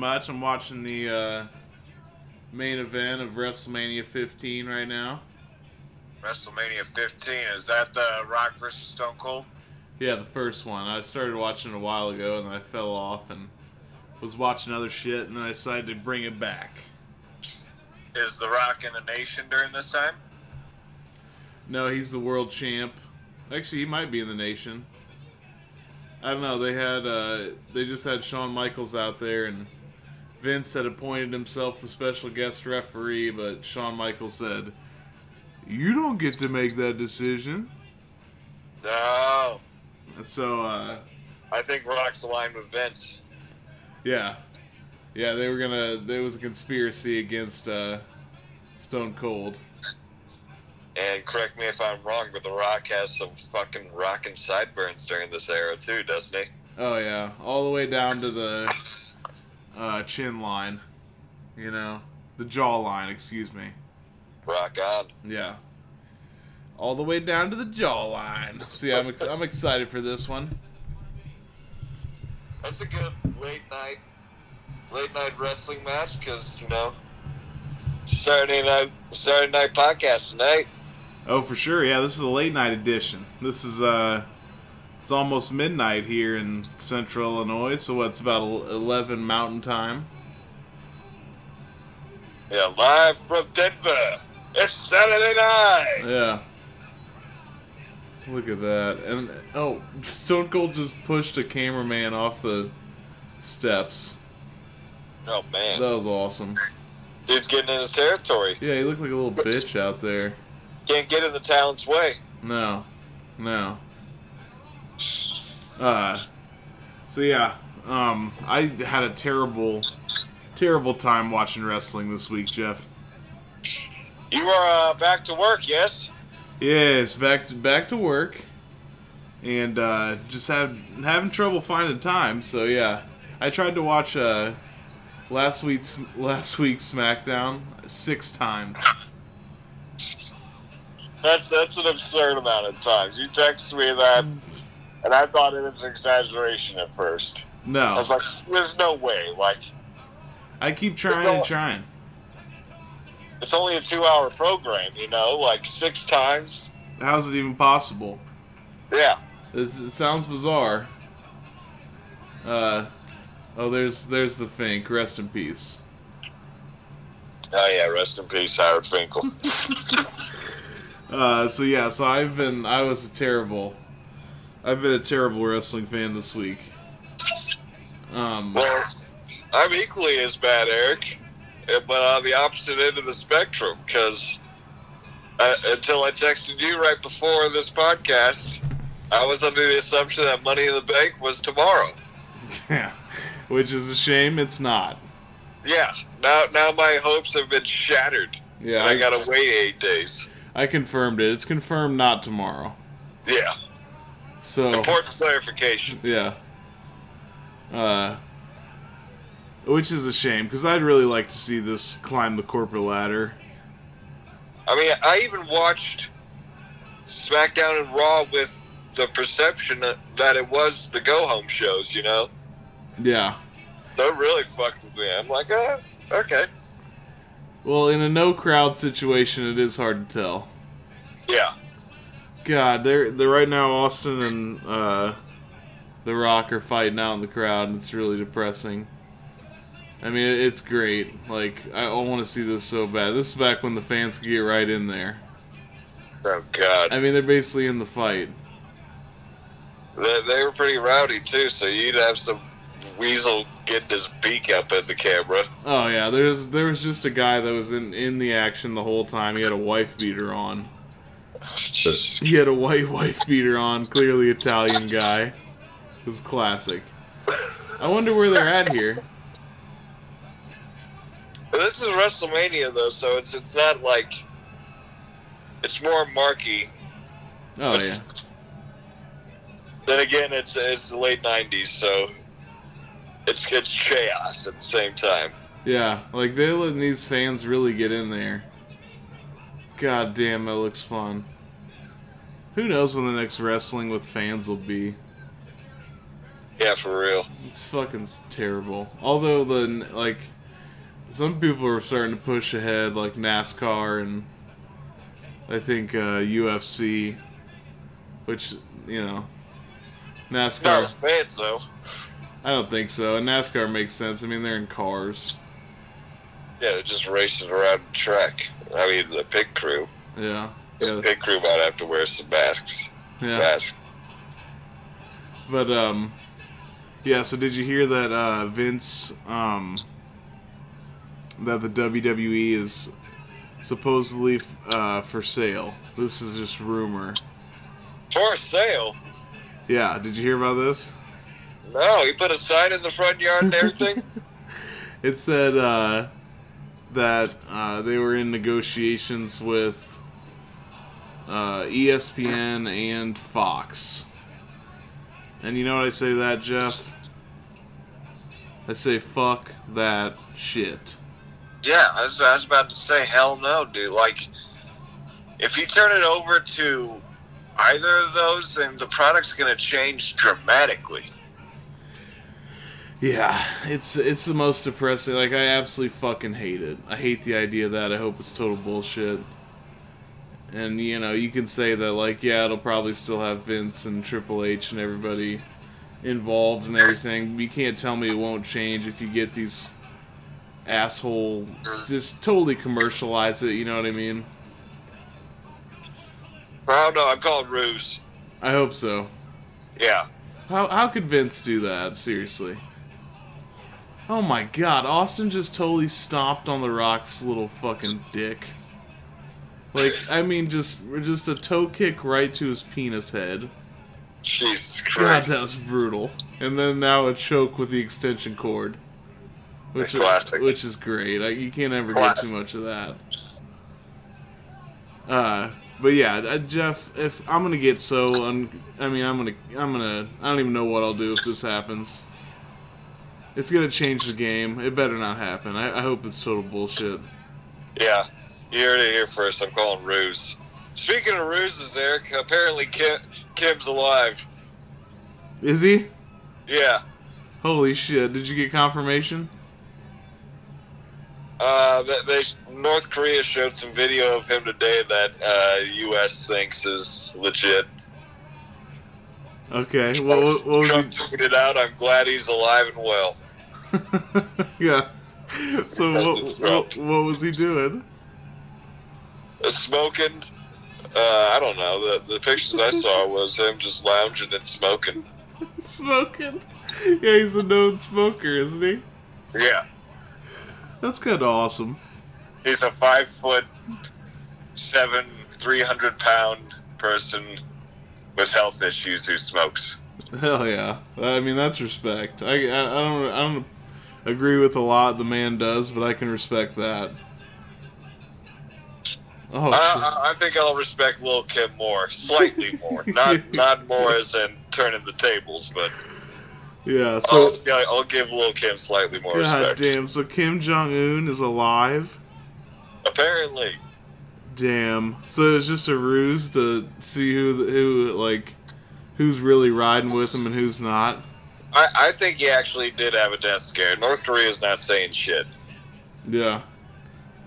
much. I'm watching the uh, main event of WrestleMania 15 right now. WrestleMania 15. Is that the Rock versus Stone Cold? Yeah, the first one. I started watching it a while ago and then I fell off and was watching other shit and then I decided to bring it back. Is The Rock in the nation during this time? No, he's the world champ. Actually, he might be in the nation. I don't know. They had uh, they just had Shawn Michaels out there, and Vince had appointed himself the special guest referee, but Shawn Michaels said, "You don't get to make that decision." No. So, uh, I think Rock's aligned with Vince. yeah, yeah, they were gonna. There was a conspiracy against uh, Stone Cold. And correct me if I'm wrong, but The Rock has some fucking rockin' sideburns during this era too, doesn't he? Oh yeah, all the way down to the uh, chin line. You know, the jaw line. Excuse me. Rock on. Yeah. All the way down to the jawline. See, I'm ex- I'm excited for this one. That's a good late night, late night wrestling match because you know Saturday night, Saturday night podcast tonight. Oh, for sure. Yeah, this is a late night edition. This is uh, it's almost midnight here in Central Illinois. So what's about eleven Mountain Time? Yeah, live from Denver. It's Saturday night. Yeah. Look at that. And oh, Stone Cold just pushed a cameraman off the steps. Oh man, That was awesome. dude's getting in his territory. Yeah, he looked like a little bitch out there. Can't get in the talent's way. No, no. Uh, so yeah, um, I had a terrible, terrible time watching wrestling this week, Jeff. You are uh, back to work, yes? Yes, back to back to work, and uh, just have having trouble finding time. So yeah, I tried to watch uh, last week's last week's SmackDown six times. That's that's an absurd amount of times. You texted me that, and I thought it was an exaggeration at first. I No, was like, "There's no way." Like, I keep trying and trying. it's only a two-hour program, you know, like six times. How's it even possible? Yeah. It's, it sounds bizarre. Uh, oh, there's there's the Fink. Rest in peace. Oh yeah. Rest in peace, Howard Finkel. Uh, so yeah, so I've been I was a terrible, I've been a terrible wrestling fan this week. Um, well, I'm equally as bad, Eric, eh, but on the opposite end of the spectrum. Because until I texted you right before this podcast, I was under the assumption that Money in the Bank was tomorrow. yeah, which is a shame. It's not. Yeah. Now, now my hopes have been shattered. Yeah, I gotta wait eight days. I confirmed it. It's confirmed not tomorrow. Yeah. So Important clarification. yeah. Uh, which is a shame because I'd really like to see this climb the corporate ladder. I mean, I even watched SmackDown and Raw with the perception that it was the go home shows, you know? Yeah. So it really fucked with me. I'm like, uh, okay. Well, in a no crowd situation, it is hard to tell. Yeah. God, they're they're right now Austin and uh, The Rock are fighting out in the crowd, and it's really depressing. I mean, it's great. Like I, I want to see this so bad. This is back when the fans could get right in there. Oh, God. I mean, they're basically in the fight. They, they were pretty rowdy, too, so you'd have some weasel getting his beak up in the camera. Oh yeah, there's there was just a guy that was in in the action the whole time. He had a wife beater on. He had a white wife beater on. Clearly Italian guy. It was classic. I wonder where they're at here. This is WrestleMania, though, so it's it's not like. It's more marky. Oh yeah. Then again, it's it's the late '90s, so it's it's chaos at the same time. Yeah, like they're letting these fans really get in there. God damn, that looks fun. Who knows when the next wrestling with fans will be? Yeah, for real. It's fucking terrible. Although the like, some people are starting to push ahead, like NASCAR and I think uh, UFC, which you know, NASCAR. Not fans though. I don't think so. And NASCAR makes sense. I mean, they're in cars. Yeah, they're just racing around the track. I mean, the pit crew. Yeah. The Yeah. pit crew might have to wear some masks. Yeah. Masks. But um, yeah. So did you hear that uh, Vince um, that the WWE is supposedly uh, for sale? This is just rumor. For sale. Yeah. Did you hear about this? No, he put a sign in the front yard and everything. It said uh, that uh, they were in negotiations with uh, ESPN and Fox. And you know what I say to that, Jeff? I say fuck that shit. yeah, I was, I was about to say, hell no, dude. Like, if you turn it over to either of those, then the product's going to change dramatically. Yeah, it's it's the most depressing. Like I absolutely fucking hate it. I hate the idea of that. I hope it's total bullshit. And you know, you can say that like, yeah, it'll probably still have Vince and Triple H and everybody involved and everything. You can't tell me it won't change if you get these asshole just totally commercialize it. You know what I mean? I don't know. I'm calling ruse. I hope so. Yeah. How how could Vince do that? Seriously. Oh my god, Austin just totally stomped on the Rock's little fucking dick. Like, I mean, just just a toe kick right to his penis head. Jesus God, Christ. that was brutal. And then now a choke with the extension cord, which Classic. which is great. I, you can't ever get too much of that. Uh, but yeah, uh, Jeff, if I'm gonna get so un, I mean, I'm gonna, I'm gonna, I don't even know what I'll do if this happens. It's gonna change the game. It better not happen. I, I hope it's total bullshit. Yeah. You heard it here first. I'm calling ruse. Speaking of ruses, Eric, apparently Kim, Kim's alive. Is he? Yeah. Holy shit! Did you get confirmation? Uh, they, North Korea showed some video of him today that uh, U.S. thinks is legit. Okay. What, what, what was Trump tweeted out, "I'm glad he's alive and well." yeah. So what, what, what was he doing? Uh, smoking. Uh, I don't know. The the pictures I saw was him just lounging and smoking. Smoking. Yeah, he's a known smoker, isn't he? Yeah, That's kind of awesome. he's a five foot seven, three hundred pound person with health issues who smokes. Hell yeah. I mean, that's respect. I, I, I don't I don't agree with a lot the man does, but I can respect that. Oh, I. I, think I'll respect Lil Kim more, slightly more. Not not more as in turning the tables, but yeah. So, I'll, I'll give Lil Kim slightly more god respect. damn. So Kim Jong Un is alive. Apparently, Damn. So it's just a ruse to see who who like who's really riding with him and who's not. I, I think he actually did have a death scare. North Korea's not saying shit Yeah.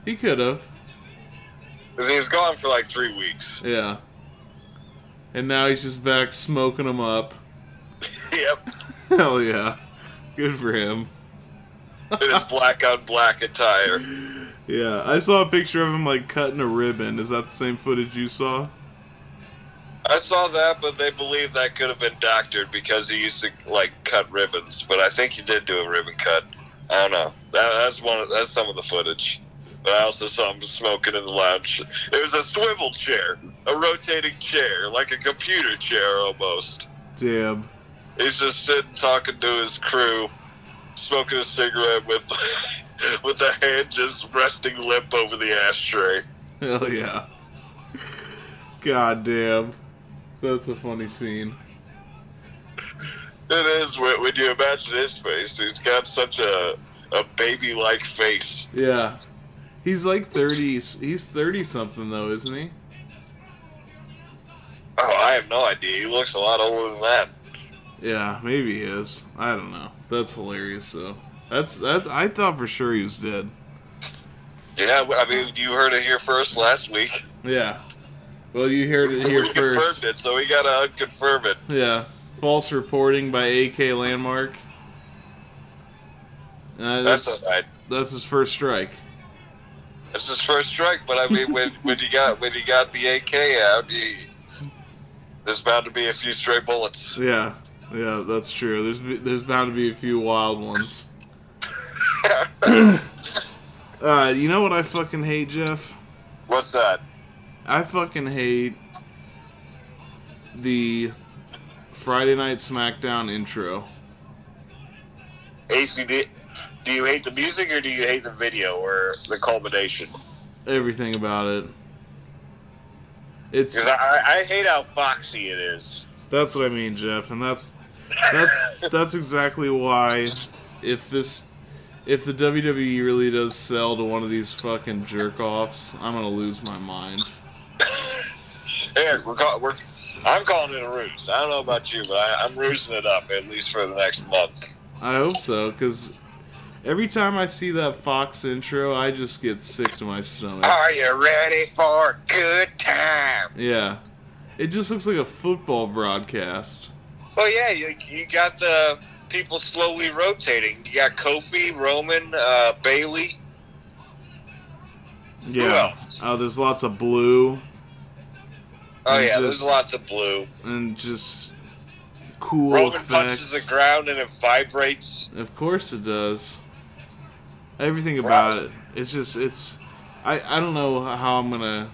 He could have. Because he was gone for like three weeks. Yeah. And now he's just back smoking them up. yep, Hell yeah. Good for him. in his black on black attire. Yeah, I saw a picture of him like cutting a ribbon. Is that the same footage you saw? I saw that, but they believe that could have been doctored because he used to like cut ribbons. But I think he did do a ribbon cut. I don't know. That, that's one. Of, that's some of the footage. I also saw him smoking in the lounge. It was a swivel chair, a rotating chair, like a computer chair almost. Damn. He's just sitting talking to his crew, smoking a cigarette with with the hand just resting limp over the ashtray. Hell yeah. God damn. That's a funny scene. It is when when you imagine his face. He's got such a a baby like face. Yeah. He's like 30. He's 30 something though, isn't he? Oh, I have no idea. He looks a lot older than that. Yeah, maybe he is. I don't know. That's hilarious though. That's that's. I thought for sure he was dead. Yeah, I mean, you heard it here first last week. Yeah. Well, you heard it here we first. confirmed it, so we gotta unconfirm it. Yeah. False reporting by AK Landmark. Uh, That's that's that's his first strike. It's his first strike, but I mean, when when you got when you got the AK out, you, there's bound to be a few stray bullets. Yeah, yeah, that's true. There's there's bound to be a few wild ones. Uh, you know what I fucking hate, Jeff? What's that? I fucking hate the Friday Night SmackDown intro. ACD. Do you hate the music or do you hate the video or the culmination? Everything about it. It's Because I, I hate how foxy it is. that's what I mean, Jeff, and that's that's that's exactly why if this if the WWE really does sell to one of these fucking jerk offs, I'm gonna lose my mind. Eric, we're, call, we're I'm calling it a ruse. I don't know about you, but I, I'm rusing it up at least for the next month. I hope so, because every time I see that Fox intro, I just get sick to my stomach. Are you ready for a good time? Yeah. It just looks like a football broadcast. Well, yeah, you, you got the people slowly rotating. You got Kofi, Roman, uh, Bayley. Yeah. Oh, there's lots of blue Oh yeah, just- there's lots of blue. and just cool Roman effects. punches the ground and it vibrates. Of course it does. Everything about Wow. it. It's just it's I I don't know how I'm gonna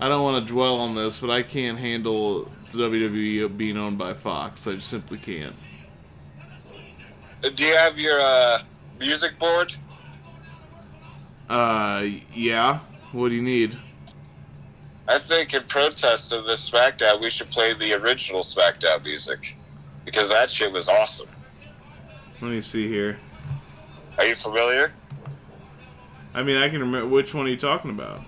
I don't want to dwell on this, but I can't handle the WWE being owned by Fox. I just simply can't. Uh, Do you have your uh, music board? Uh, yeah. What do you need? I think in protest of this SmackDown, we should play the original SmackDown music because that shit was awesome. Let me see here. Are you familiar? I mean, I can remember which one are you talking about?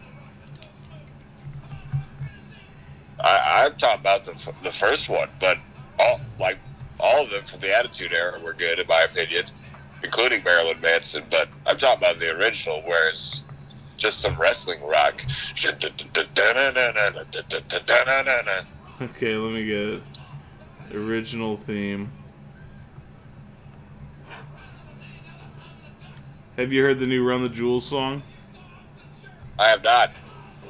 I, I'm talking about the, the first one, but all like all of them from the Attitude Era were good in my opinion, including Marilyn Manson. But I'm talking about the original, where it's just some wrestling rock. Okay, let me get it. Original theme. Have you heard the new Run the Jewels song? I have not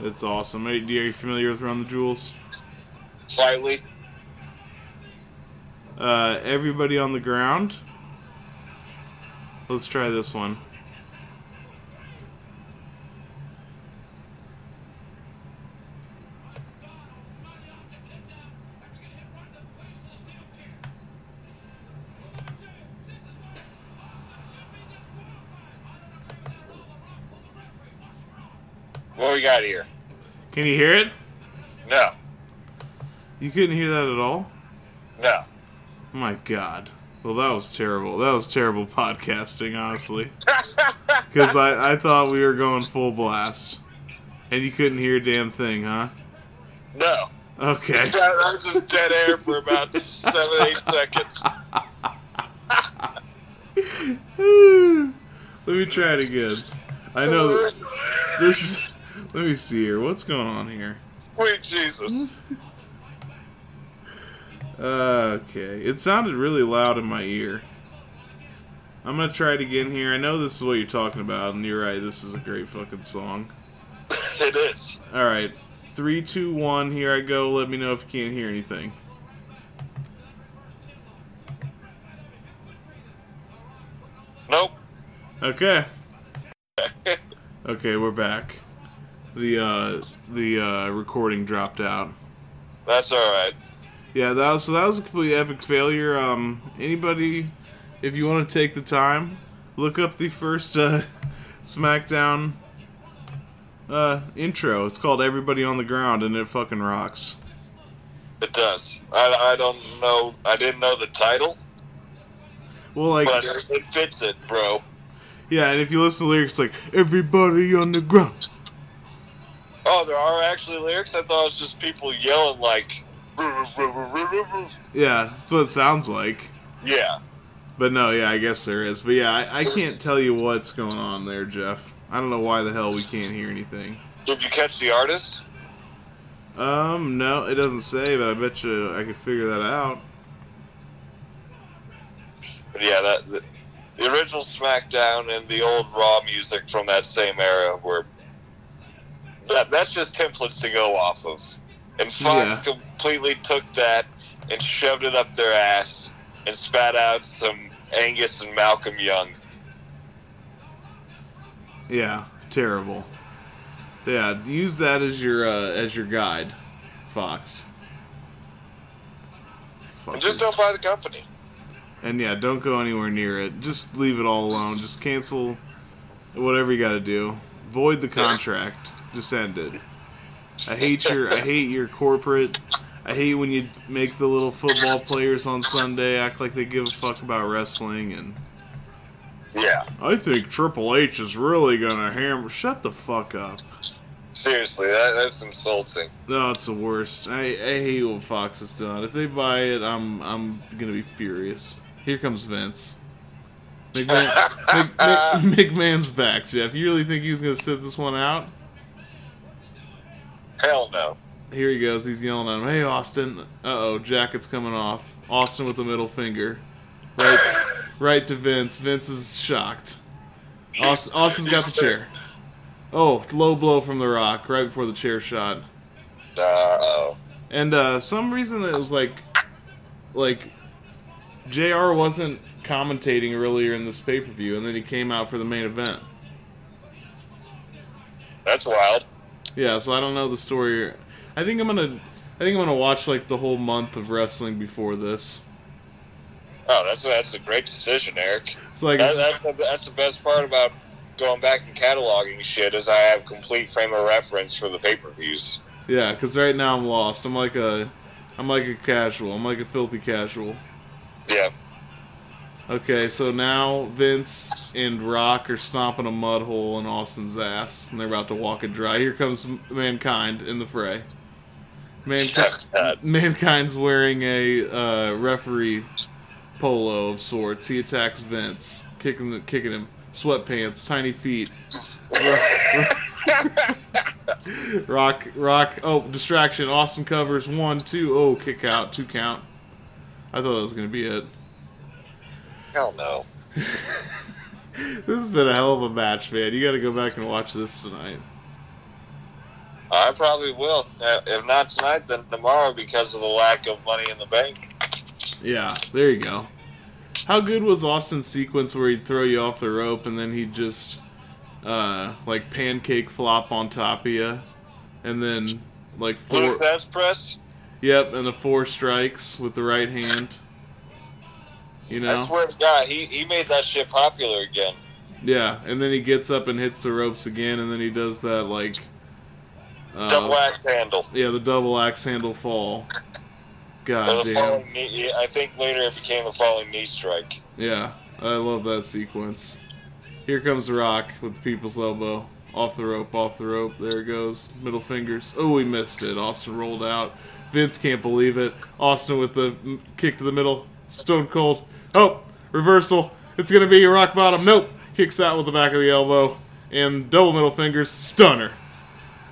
It's awesome. Are you, are you familiar with Run the Jewels? slightly. Uh, everybody on the ground. Let's try this one. What we got here? Can you hear it? No, You couldn't hear that at all? no. Oh my god. Well, that was terrible. That was terrible podcasting, honestly. Because I, I thought we were going full blast. And you couldn't hear a damn thing, huh? no. Okay. That was just dead air for about seven, eight seconds. Let me try it again. I know this. Let me see here. What's going on here? Sweet Jesus. Uh, okay. It sounded really loud in my ear. I'm gonna try it again here. I know this is what you're talking about, and you're right. This is a great fucking song. It is. All right, three, two, one. Here I go. Let me know if you can't hear anything. Nope. Okay. Okay, we're back. The uh, the uh, recording dropped out. That's all right. Yeah, that was so that was a complete epic failure. Um, anybody, if you want to take the time, look up the first uh, SmackDown uh, intro. It's called "Everybody on the Ground" and it fucking rocks. It does. I, I don't know. I didn't know the title, Well, like but it, it fits it, bro. yeah, and if you listen to the lyrics, like "Everybody on the ground." Oh, there are actually lyrics. I thought it was just people yelling like Yeah, that's what it sounds like. Yeah. But no, yeah, I guess there is. But yeah, I, I can't tell you what's going on there, Jeff. I don't know why the hell we can't hear anything. Did you catch the artist? Um, no, it doesn't say, but I bet you I could figure that out. But yeah, that the, the original SmackDown and the old Raw music from that same era were that that's just templates to go off of. And Fox Yeah. completely took that and shoved it up their ass and spat out some Angus and Malcolm Young. Yeah, terrible. Yeah, use that as your uh, as your guide, Fox. And just don't buy the company. And yeah, don't go anywhere near it. Just leave it all alone. Just cancel whatever you got to do. Void the contract. Just end it. I hate your I hate your corporate. I hate when you make the little football players on Sunday act like they give a fuck about wrestling and Yeah. I think Triple H is really gonna hammer. Shut the fuck up. Seriously, that, that's insulting. No, it's the worst. I, I hate what Fox has done. If they buy it, I'm I'm gonna be furious. Here comes Vince. McMahon, Mc, Mc, McMahon's back, Jeff. You really think he's gonna sit this one out? Hell no. Here he goes. He's yelling at him. Hey, Austin. Uh oh, jacket's coming off. Austin with the middle finger, right, right to Vince. Vince is shocked. Austin, Austin's got the chair. Oh, low blow from The Rock right before the chair shot. Uh-oh. And uh, some reason it was like, like, Jr. wasn't commentating earlier in this pay per view, and then he came out for the main event. That's wild. Yeah, so I don't know the story. I think I'm gonna, I think I'm gonna watch like the whole month of wrestling before this. Oh, that's that's a great decision, Eric. It's like, That, that's, the, that's the best part about going back and cataloging shit is I have complete frame of reference for the pay-per-views. yeah, because right now I'm lost. I'm like a, I'm like a casual. I'm like a filthy casual. Yeah. Okay, so now Vince and Rock are stomping a mud hole in Austin's ass, and they're about to walk it dry. Here comes Mankind in the fray. Mankind, Mankind's wearing a uh, referee polo of sorts. He attacks Vince, kicking the, kicking him. Sweatpants, tiny feet. Rock, rock. Oh, distraction. Austin covers one, two. Oh, kick out, two count. I thought that was gonna be it. Hell no. This has been a hell of a match, man. You got to go back and watch this tonight. I probably will. Uh, If not tonight, then tomorrow because of the lack of money in the bank. Yeah, there you go. How good was Austin's sequence where he'd throw you off the rope and then he'd just uh, like pancake flop on top of you, and then like four. fence press? Yep, and the four strikes with the right hand. You I know. swear to God, he, he made that shit popular again. Yeah, and then he gets up and hits the ropes again, and then he does that like. Uh, Double axe handle. Yeah, the double axe handle fall. God damn. knee, I think later it became a falling knee strike. Yeah, I love that sequence. Here comes Rock with the people's elbow. Off the rope, off the rope. There it goes. Middle fingers. Oh, we missed it. Austin rolled out. Vince can't believe it. Austin with the kick to the middle. Stone cold. Oh, reversal. It's going to be rock bottom. Nope. Kicks out with the back of the elbow. And double middle fingers. Stunner.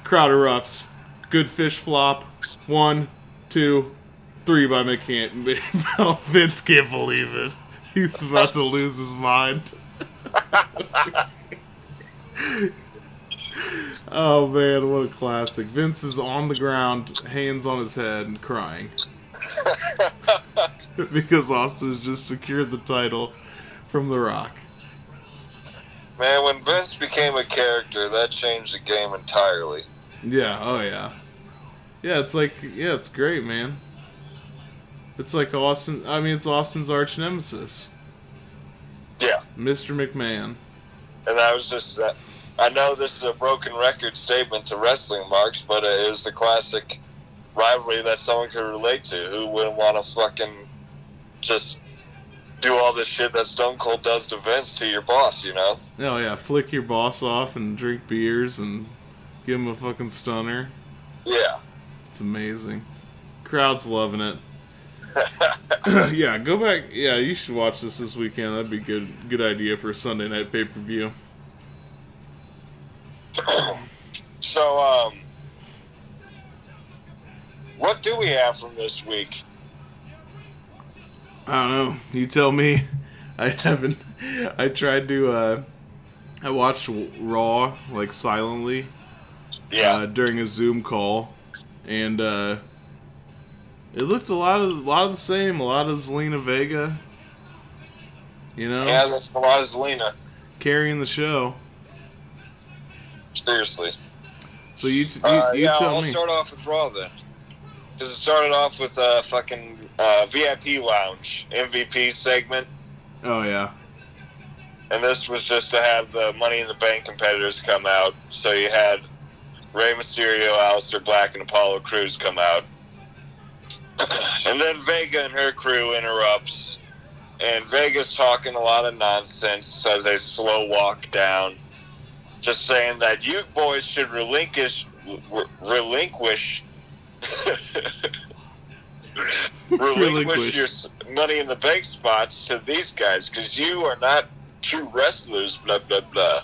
Crowd erupts. Good fish flop. One, two, three by McCann. Vince can't believe it. He's about to lose his mind. oh man, what a classic. Vince is on the ground, hands on his head, and crying. because Austin's just secured the title from The Rock. Man, when Vince became a character, that changed the game entirely. Yeah, oh yeah. Yeah, it's like, yeah, it's great, man. It's like Austin, I mean, it's Austin's arch nemesis, Yeah. Mr. McMahon. And I was just, uh, I know this is a broken record statement to wrestling marks, but uh, it was the classic rivalry that someone could relate to. Who wouldn't want to fucking just do all this shit that Stone Cold does to Vince to your boss, you know? Oh yeah, flick your boss off and drink beers and give him a fucking stunner. Yeah. It's amazing. Crowd's loving it. yeah, go back. Yeah, you should watch this this weekend. That'd be good. Good idea for a Sunday night pay per view. so, um, what do we have from this week? I don't know. You tell me. I haven't. I tried to. uh I watched Raw like silently. Yeah. Uh, during a Zoom call, and uh it looked a lot of a lot of the same. A lot of Zelina Vega. You know. Yeah, a lot of Zelina. Carrying the show. Seriously. So you, t- you, uh, you yeah, tell I'll me. start off with Raw then. Because it started off with a fucking uh, VIP lounge MVP segment, Oh yeah. and this was just to have the Money in the Bank competitors come out. So you had Rey Mysterio, Aleister Black, and Apollo Crews come out, and then Vega and her crew interrupts, and Vega's talking a lot of nonsense as they slow walk down, just saying that you boys should relinquish relinquish relinquish your money in the bank spots to these guys because you are not true wrestlers. Blah blah blah.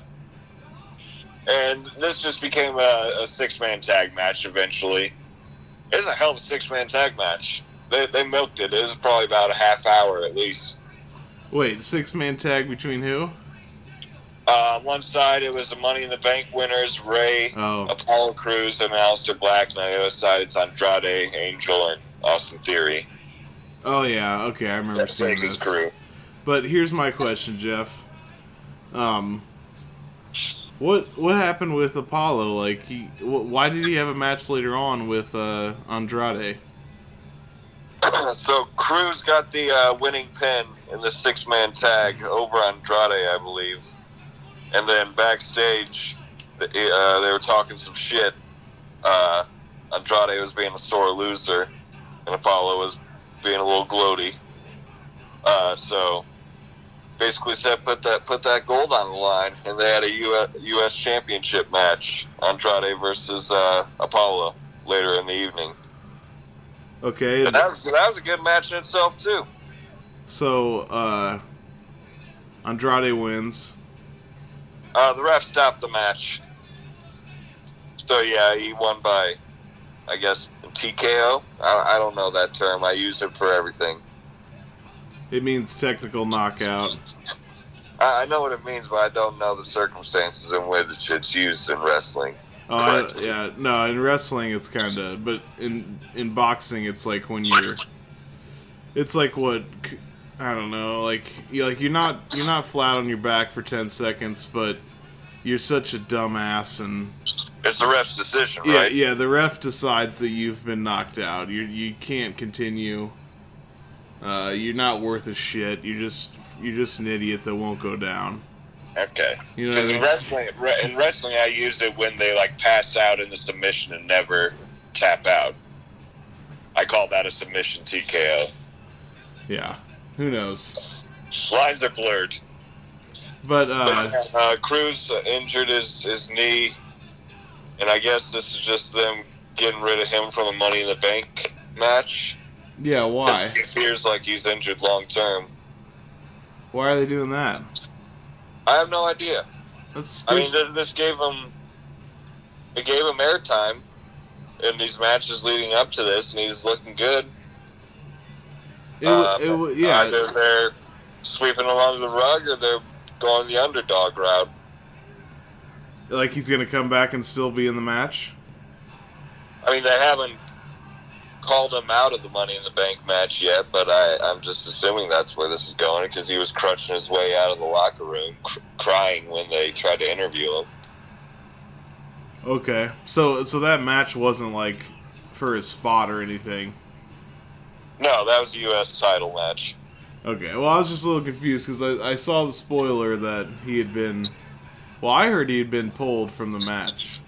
And this just became a, a six man tag match eventually. It's a hell of a six man tag match. They, they milked it. It was probably about a half hour at least. Wait, six man tag between who? Uh, on one side, it was the Money in the Bank winners, Rey, Oh, Apollo Crews, and Aleister Black. And on the other side, it's Andrade, Angel, and Austin Theory. oh yeah. Okay, I remember That's seeing this. crew. But here's my question, Jeff. Um, what what happened with Apollo? Like, he, wh- why did he have a match later on with uh, Andrade? so Cruz got the uh, winning pin in the six man tag over Andrade, I believe. And then backstage, the- uh, they were talking some shit. Uh, Andrade was being a sore loser, and Apollo was being a little gloaty. Uh, so basically said put that put that gold on the line, and they had a U.S. US championship match, Andrade versus uh, Apollo later in the evening. Okay, And that was, that was a good match in itself too. so uh, Andrade wins. Uh, the ref stopped the match. So yeah, he won by, I guess, TKO. I, I don't know that term. I use it for everything. It means technical knockout. I, I know what it means, but I don't know the circumstances in which it's used in wrestling. Oh I, yeah, no. In wrestling, it's kind of, but in in boxing, it's like when you're, it's like what I don't know, like you like you're not you're not flat on your back for ten seconds, but you're such a dumbass, and It's the ref's decision, yeah, right? yeah. The ref decides that you've been knocked out. You you can't continue. Uh, you're not worth a shit. You're just you're just an idiot that won't go down. Okay. You know I Because in wrestling, re- in wrestling, I use it when they like pass out in the submission and never tap out. I call that a submission TKO. Yeah. Who knows? Lines are blurred. But uh, uh, Crews injured his, his knee, and I guess this is just them getting rid of him from the Money in the Bank match. yeah. Why? He feels like he's injured long term. Why are they doing that? I have no idea. I mean, this gave him it gave him airtime in these matches leading up to this, and he's looking good. It, Uh, w- it, yeah, Either they're sweeping along the rug, or they're going the underdog route. like he's gonna come back and still be in the match. I mean, they haven't called him out of the Money in the Bank match yet, but I, I'm just assuming that's where this is going because he was crutching his way out of the locker room, cr- crying when they tried to interview him. Okay, so so that match wasn't like for his spot or anything. No, that was a U.S. title match. Okay, well I was just a little confused because I, I saw the spoiler that he had been. Well, I heard he had been pulled from the match.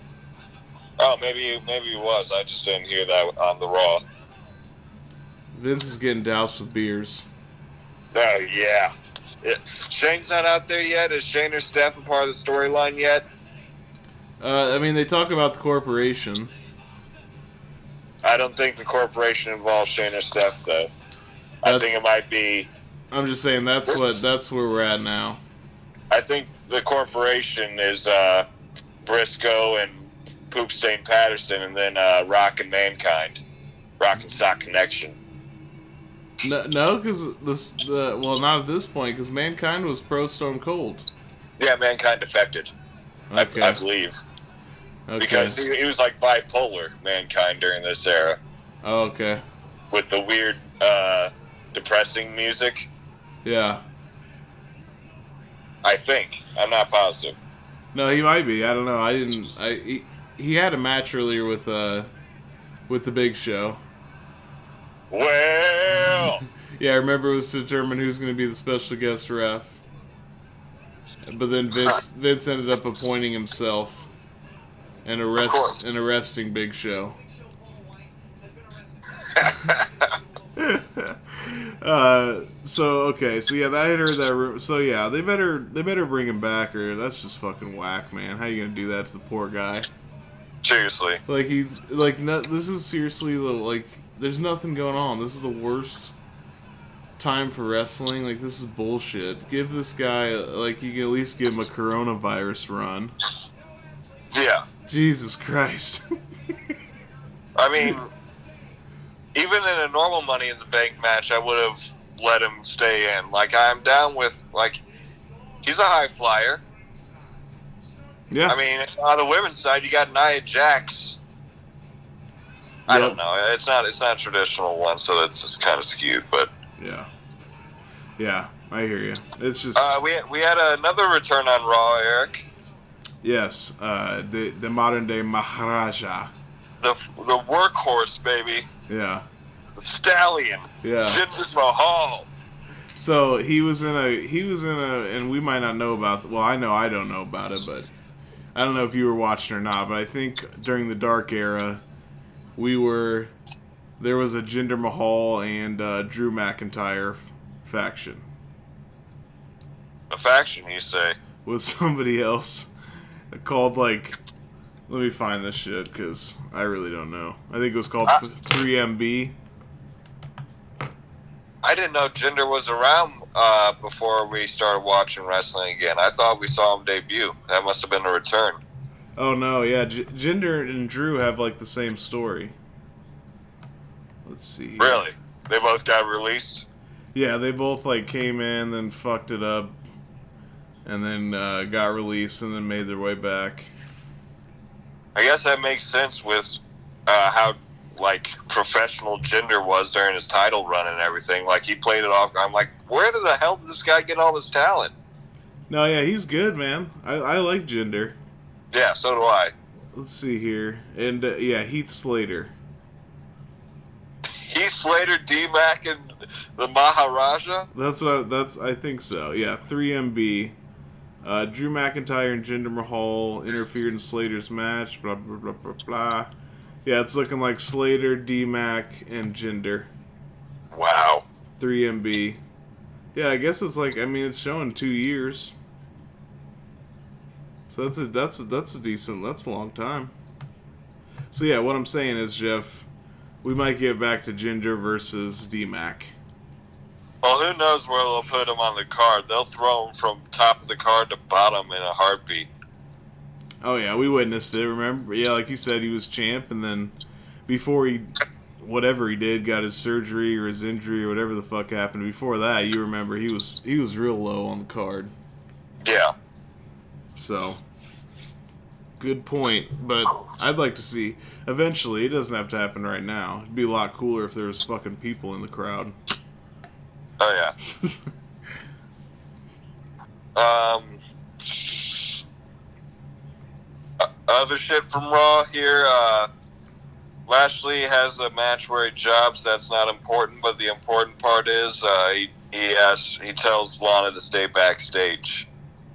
Oh, maybe maybe he was. I just didn't hear that on the Raw. Vince is getting doused with beers. Oh yeah. yeah. Shane's not out there yet. Is Shane or Steph a part of the storyline yet? Uh, I mean, they talk about the corporation. I don't think the corporation involves Shane or Steph, though. I think it might be. I'm just saying that's what that's where we're at now. I think the corporation is uh, Briscoe and Poop Stain Patterson, and then uh, Rock and Mankind, Rock and Sock Connection. No, no, because this the well not at this point because mankind was pro Stone Cold. Yeah, Mankind defected, I, I believe, okay, because he, he was like bipolar Mankind during this era oh, okay, with the weird, uh, depressing music. yeah. I think I'm not positive. No, he might be. I don't know. I didn't. I he, he had a match earlier with uh with the Big Show. Well, Yeah, I remember it was to determine who's going to be the special guest ref. But then Vince Vince ended up appointing himself and arrest and arresting Big Show. uh, so okay, so yeah, that her that room. So yeah, they better they better bring him back, or that's just fucking whack, man. How you gonna do that to the poor guy? seriously, Like he's like no, this is seriously the like there's nothing going on. This is the worst time for wrestling. Like this is bullshit. Give this guy like you can at least give him a coronavirus run. yeah. Jesus Christ. I mean, even in a normal Money in the Bank match, I would have let him stay in. Like I'm down with like he's a high flyer. yeah. I mean, on the women's side, you got Nia Jax. I Yep. don't know. It's not it's not a traditional one, so that's just kind of skewed. But yeah. Yeah, I hear you. It's just uh, we we had another return on Raw, Eric. Yes, uh the the modern day Maharaja. The the workhorse, baby, Yeah. the stallion, Yeah. Jinder Mahal. So he was in a he was in a and we might not know about well I know I don't know about it but I don't know if you were watching or not but I think during the dark era we were there was a Jinder Mahal and uh, Drew McIntyre f- faction A faction, you say? with somebody else called like let me find this shit because I really don't know I think it was called Ah. 3MB I didn't know Jinder was around uh, before we started watching wrestling again. I thought we saw him debut. That must have been a return. oh no yeah J- Jinder and Drew have like the same story let's see. Really? They both got released? Yeah, they both like came in, then fucked it up, and then uh, got released, and then made their way back. I guess that makes sense with uh, how like professional Jinder was during his title run and everything. Like he played it off. I'm like, where the hell did this guy get all this talent? No, yeah, he's good, man. I, I like Jinder. Yeah, so do I. Let's see here, and uh, yeah, Heath Slater. Heath Slater, D Mac, and the Maharaja. That's what I, that's I think so. Yeah, 3MB. Uh, Drew McIntyre and Jinder Mahal interfered in Slater's match. Blah blah blah blah blah. Yeah, it's looking like Slater, D Mac, and Jinder. Wow. 3MB. Yeah, I guess it's like I mean it's showing two years. So that's a that's a, that's a decent that's a long time. So yeah, what I'm saying is Jeff, we might get back to Jinder versus DMAC. Well, who knows where they'll put him on the card? They'll throw him from top of the card to bottom in a heartbeat. Oh yeah, we witnessed it. Remember? Yeah, like you said, he was champ, and then before he, whatever he did, got his surgery or his injury or whatever the fuck happened. Before that, you remember he was he was real low on the card. Yeah. So, good point. But I'd like to see eventually. It doesn't have to happen right now. It'd be a lot cooler if there was fucking people in the crowd. Oh yeah. Um. Other shit from Raw here. Uh, Lashley has a match where he jobs. That's not important, but the important part is uh, he he asks, he tells Lana to stay backstage,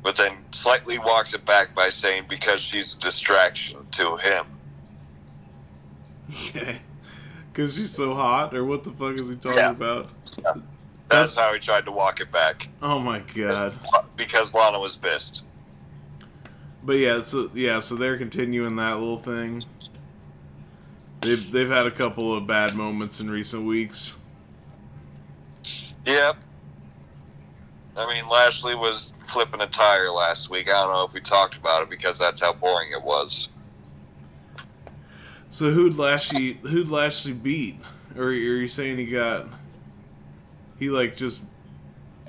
but then slightly walks it back by saying because she's a distraction to him. Okay. Because she's so hot, or what the fuck is he talking Yeah. about? That's uh, how he tried to walk it back Oh my god. because Lana was pissed. But yeah, so yeah, so they're continuing that little thing. They've they've had a couple of bad moments in recent weeks. Yep. I mean, Lashley was flipping a tire last week. I don't know if we talked about it because that's how boring it was. So who'd Lashley who'd Lashley beat? Or are you saying he got he like just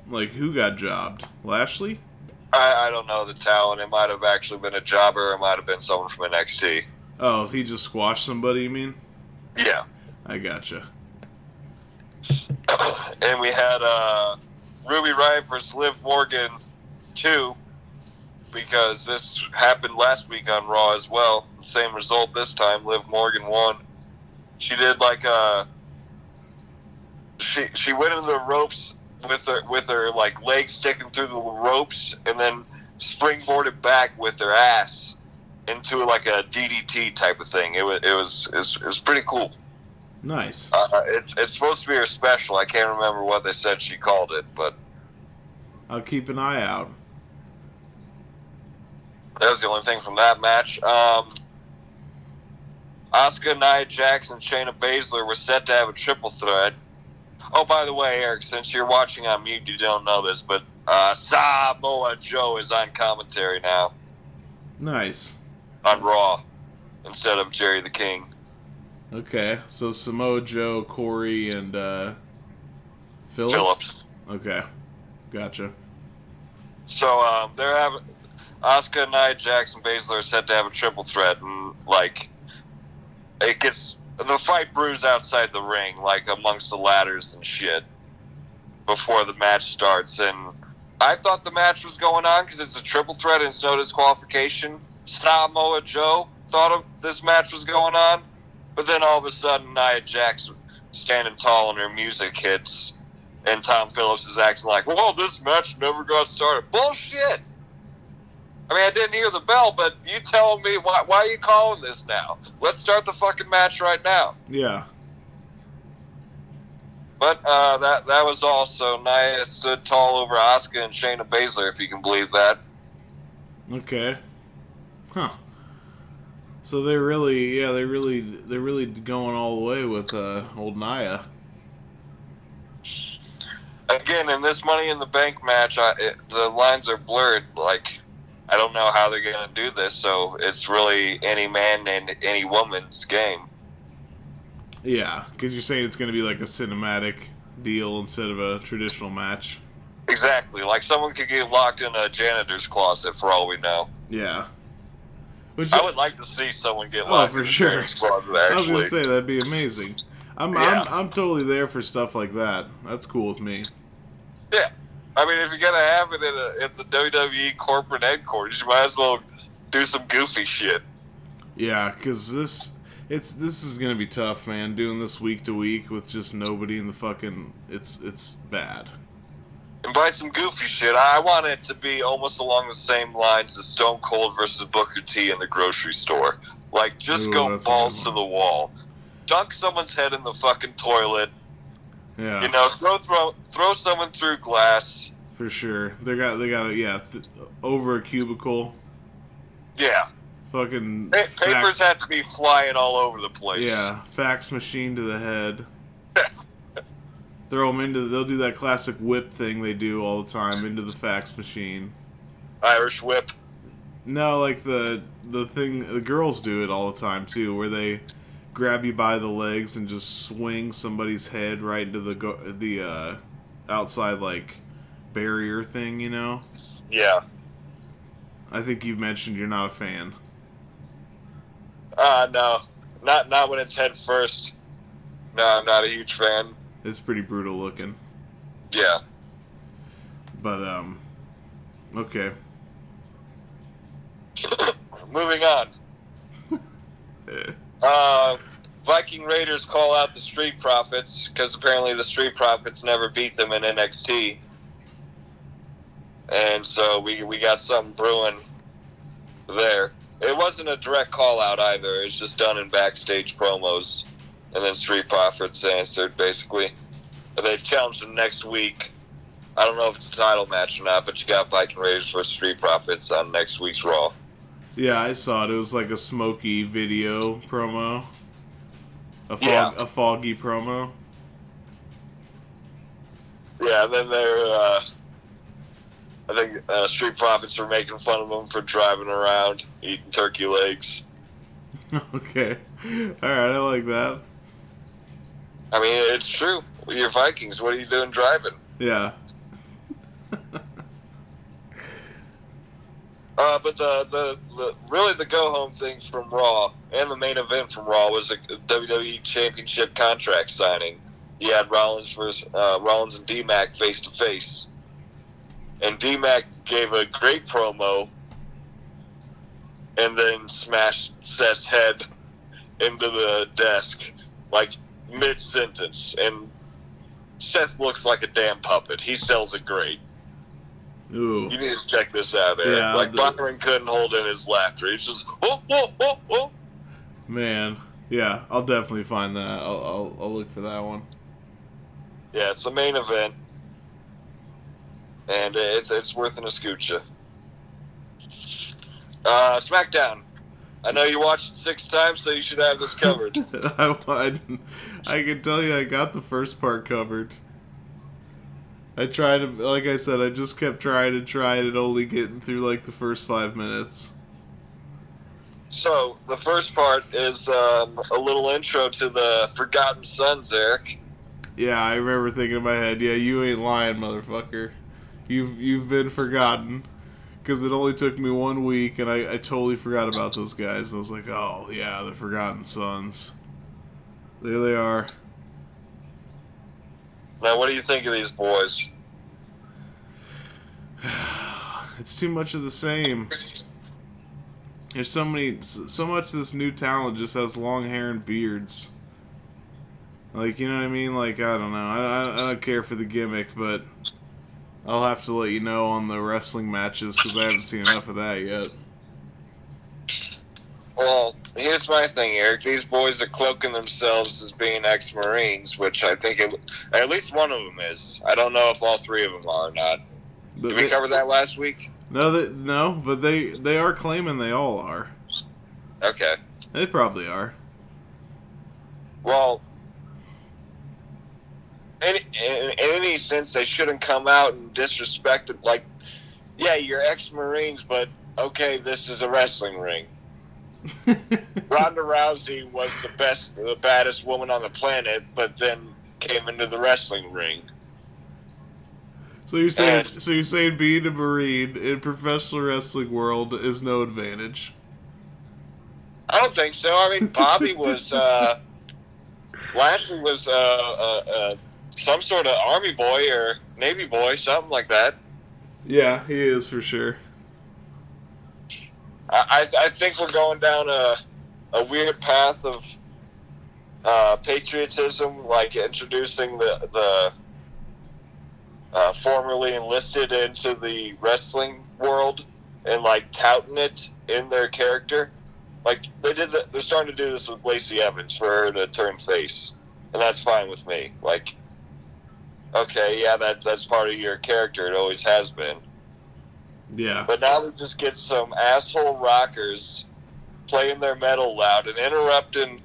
like who got jobbed? Lashley? I, I don't know the talent. It might have actually been a jobber. It might have been someone from NXT. Oh, he just squashed somebody. You mean? Yeah. I gotcha. and we had uh, Ruby Riott versus Liv Morgan two because this happened last week on Raw as well. Same result this time. Liv Morgan won. She did like a. She she went into the ropes with her with her like legs sticking through the ropes, and then springboarded back with her ass into like a DDT type of thing. It was it was it was, it was pretty cool. Nice. Uh, it's it's supposed to be her special. I can't remember what they said she called it, but I'll keep an eye out. That was the only thing from that match. Um, Asuka, Nia Jax, and Shayna Baszler were set to have a triple threat. Oh, by the way, Eric, since you're watching on mute, you don't know this, but uh, Samoa Joe is on commentary now. Nice. On Raw instead of Jerry the King. Okay, so Samoa Joe, Corey, and uh, Phillips. Phillips. Okay, gotcha. So um, they're having Asuka and I, Jackson, Baszler are set to have a triple threat, and like it gets the fight brews outside the ring, like amongst the ladders and shit, before the match starts. And I thought the match was going on because it's a triple threat and it's no disqualification. Samoa Joe thought of this match was going on, but then all of a sudden Nia Jax standing tall and her music hits, and Tom Phillips is acting like, "Well, this match never got started." Bullshit. I mean, I didn't hear the bell, but you telling me why? Why are you calling this now? Let's start the fucking match right now. Yeah. But uh, that that was also Nia stood tall over Asuka and Shayna Baszler, if you can believe that. Okay. Huh. So they're really, yeah, they're really, they're really going all the way with uh, old Nia. Again, in this Money in the Bank match, I, it, the lines are blurred. Like I don't know how they're going to do this, so it's really any man and any woman's game. Yeah, because you're saying it's going to be like a cinematic deal instead of a traditional match. Exactly. Like someone could get locked in a janitor's closet for all we know. Yeah. Which I would like to see someone get oh, locked for in sure. a closet. Actually. I was going to say that'd be amazing. I'm, Yeah. I'm I'm totally there for stuff like that. That's cool with me. Yeah. I mean, if you're gonna have it in, a, in the WWE corporate headquarters, you might as well do some goofy shit. Yeah, because this it's this is gonna be tough, man. Doing this week to week with just nobody in the fucking it's it's bad. And by some goofy shit, I want it to be almost along the same lines as Stone Cold versus Booker T in the grocery store. Like, just Ooh, go balls to the wall, dunk someone's head in the fucking toilet. Yeah, You know, throw throw throw someone through glass. for sure. They got they got a yeah th- over a cubicle. Yeah, Fucking pa- fax- papers had to be flying all over the place. Yeah, fax machine to the head. Throw them into. They'll do that classic whip thing they do all the time into the fax machine. Irish whip. No, like the the thing the girls do it all the time too, where they grab you by the legs and just swing somebody's head right into the go- the uh, outside like barrier thing. You know, Yeah. I think you've mentioned you're not a fan. Uh no, not not when it's head first. No, I'm not a huge fan. It's pretty brutal looking, Yeah. but um, okay. Moving on. Uh, Viking Raiders call out the Street Profits because apparently the Street Profits never beat them in NXT, and so we we got something brewing there. It wasn't a direct call out either. It's just done in backstage promos, and then Street Profits answered basically. They challenged them next week. I don't know if it's a title match or not, but you got Viking Raiders versus Street Profits on next week's Raw. Yeah, I saw it. It was like a smoky video promo. A fog, Yeah. a foggy promo. Yeah, and then they're. Uh, I think uh, Street Profits were making fun of him for driving around eating turkey legs. okay. All right, I like that. I mean, it's true. You're Vikings. What are you doing driving? Yeah. Uh, but the, the, the really the go home thing from Raw and the main event from Raw was a WWE Championship contract signing. He had Rollins versus uh, Rollins and D Mac face to face, and D Mac gave a great promo, and then smashed Seth's head into the desk like mid sentence, and Seth looks like a damn puppet. He sells it great. Ooh. You need to check this out, Eric. Yeah, like the- Byron couldn't hold in his laughter. He's just whoa, whoa, whoa, whoa. Man. Yeah, I'll definitely find that. I'll, I'll, I'll look for that one. Yeah, it's the main event, and it's it's worth an escucha. Uh, SmackDown. I know you watched it six times, so you should have this covered. I, I, I can tell you I got the first part covered. I tried to, like I said, I just kept trying and trying and only getting through like the first five minutes. so the first part is um, a little intro to the Forgotten Sons, Eric. Yeah, I remember thinking in my head, yeah, you ain't lying, motherfucker. You've you've been forgotten. Because it only took me one week, and I, I totally forgot about those guys. I was like, oh, yeah, the Forgotten Sons. There they are. Now, what do you think of these boys? It's too much of the same. There's so many, so much of this new talent just has long hair and beards. Like, you know what I mean? Like, I don't know. I, I, I don't care for the gimmick, but I'll have to let you know on the wrestling matches because I haven't seen enough of that yet. Well, here's my thing, Eric. These boys are cloaking themselves as being ex-Marines, which I think it, at least one of them is. I don't know if all three of them are or not. But Did we they- cover that last week? no, they, no, but they they are claiming they all are. Okay. They probably are. Well, in, in, in any sense, they shouldn't come out and disrespect it. Like, yeah, you're ex-Marines, but okay, this is a wrestling ring. Ronda Rousey was the best, the baddest woman on the planet, but then came into the wrestling ring. so you're saying And- so you're saying being a marine in professional wrestling world is no advantage. I don't think so. I mean, Bobby was, uh, Lashley was, uh, uh, uh, some sort of army boy or navy boy, something like that. Yeah, he is for sure. I, I think we're going down a, a weird path of uh, patriotism, like introducing the, the uh, formerly enlisted into the wrestling world and like touting it in their character. Like they did, the, they're starting to do this with Lacey Evans for her to turn face, and that's fine with me. Like, okay, yeah, that that's part of your character. It always has been. Yeah. But now we just get some asshole rockers playing their metal loud and interrupting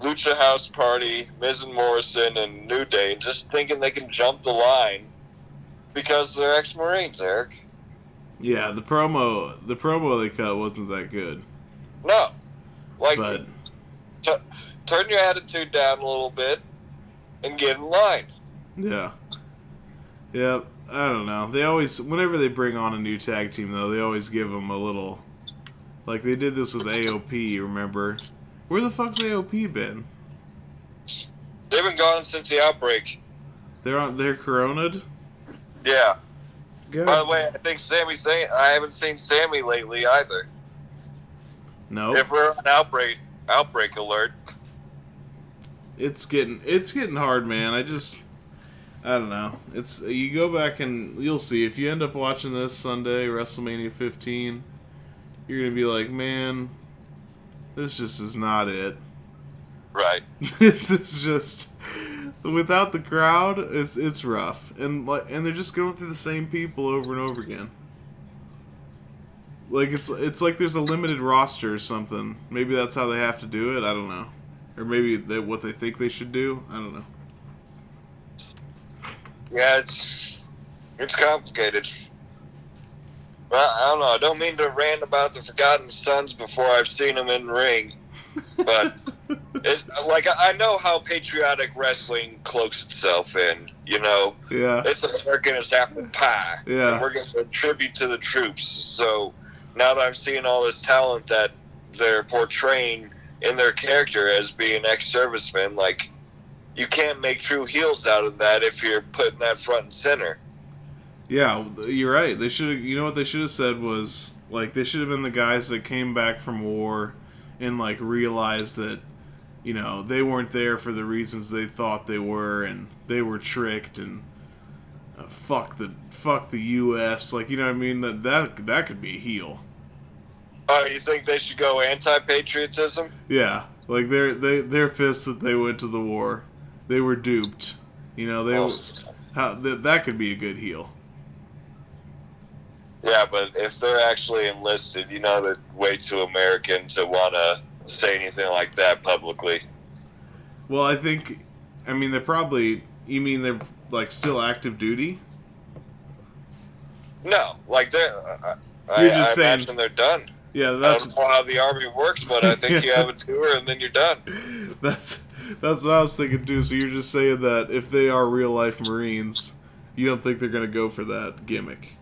Lucha House Party, Miz and Morrison, and New Day, and just thinking they can jump the line because they're ex-Marines, Eric. Yeah, the promo the promo they cut wasn't that good. No, like But turn your attitude down a little bit and get in line. yeah. Yeah, I don't know. They always whenever they bring on a new tag team though, they always give them a little like they did this with AOP, remember? Where the fuck's AOP been? They've been gone since the outbreak. They're on they're coroned? Yeah. God. By the way, I think Sami Zayn I haven't seen Sammy lately either. no. If we're on outbreak outbreak alert, it's getting it's getting hard, man. I just I don't know. It's you go back and you'll see if you end up watching this Sunday WrestleMania 15, you're gonna be like, man, this just is not it. right? this is just without the crowd. It's it's rough, and like and they're just going through the same people over and over again. Like it's it's like there's a limited roster or something. Maybe that's how they have to do it. I don't know. or maybe they, what they think they should do. I don't know. Yeah, it's it's complicated. Well, I don't know. I don't mean to rant about the Forgotten Sons before I've seen them in ring, but it, like I know how patriotic wrestling cloaks itself in. You know, Yeah, it's American as apple pie. Yeah. we're going to tribute to the troops. So now that I'm seeing all this talent that they're portraying in their character as being ex-servicemen, like you can't make true heels out of that if you're putting that front and center. yeah, you're right. They should. You know what they should have said was like they should have been the guys that came back from war and like realized that you know they weren't there for the reasons they thought they were and they were tricked and uh, fuck the fuck the U.S. Like you know what I mean that that that could be a heel. Oh, you think they should go anti-patriotism? Yeah, like they're they they're pissed that they went to the war. They were duped. You know they oh. Well, how that that could be a good heel. yeah, but if they're actually enlisted, you know they're way too American to want to say anything like that publicly. Well, I think, I mean they're probably. You mean they're like still active duty? No, like they're. I, You're just I saying- imagine they're done. Yeah, I that's don't know how the army works, but I think you have a tour and then you're done. that's that's what I was thinking too. So you're just saying that if they are real life Marines, you don't think they're gonna go for that gimmick?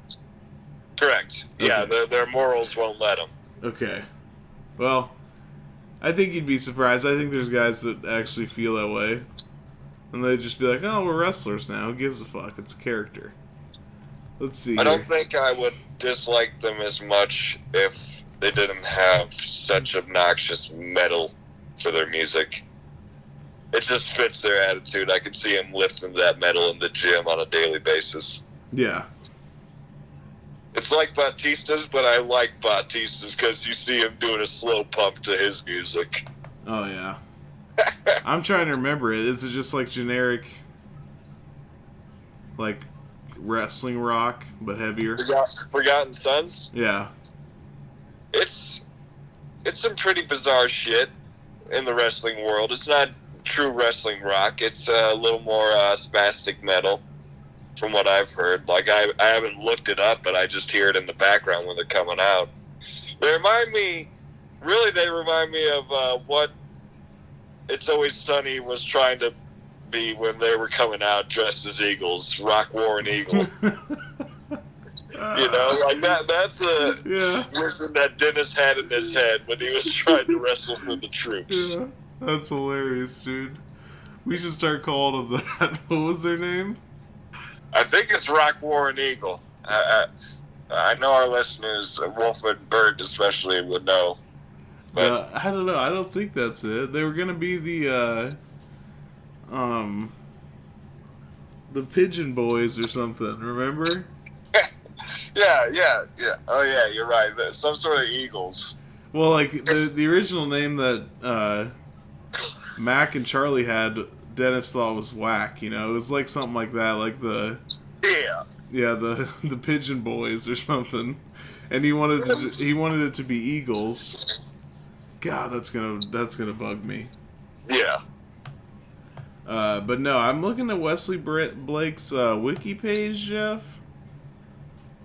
Correct. Yeah, their, their morals won't let them. Okay. Well, I think you'd be surprised. I think there's guys that actually feel that way. And they'd just be like, oh, we're wrestlers now. Who gives a fuck? It's a character. Let's see. I don't think I would dislike them as much if they didn't have such obnoxious metal for their music. It just fits their attitude. I could see them lifting that metal in the gym on a daily basis. Yeah. It's like Batista's, but I like Batista's because you see him doing a slow pump to his music. Oh, yeah. I'm trying to remember it. Is it just like generic, like wrestling rock, but heavier? Forgot- Forgotten Sons. Yeah. It's it's some pretty bizarre shit in the wrestling world. It's not true wrestling rock. It's a little more uh, spastic metal, from what I've heard. Like I I haven't looked it up, but I just hear it in the background when they're coming out. They remind me, really, they remind me of uh, what It's Always Sunny was trying to be when they were coming out dressed as eagles, Rock Warren Eagle. you know, like that. That's a Yeah. listen that Dennis had in his head when he was trying to wrestle for the troops. Yeah. That's hilarious, dude. We should start calling them that. What was their name? I think it's Rock Warren Eagle. I, I, I know our listeners, Wolfman Bird especially, would know. But Uh, I don't know. I don't think that's it. They were gonna be the uh, um, the Pigeon Boys or something. Remember? yeah, yeah, yeah. Oh yeah, you're right. Some sort of eagles. Well, like the the original name that uh, Mac and Charlie had, Dennis thought was whack. You know, it was like something like that, like the Yeah. yeah the the Pigeon Boys or something. And he wanted to, he wanted it to be Eagles. God, that's gonna that's gonna bug me. Yeah. Uh, but no, I'm looking at Wesley Blake's uh, wiki page, Jeff,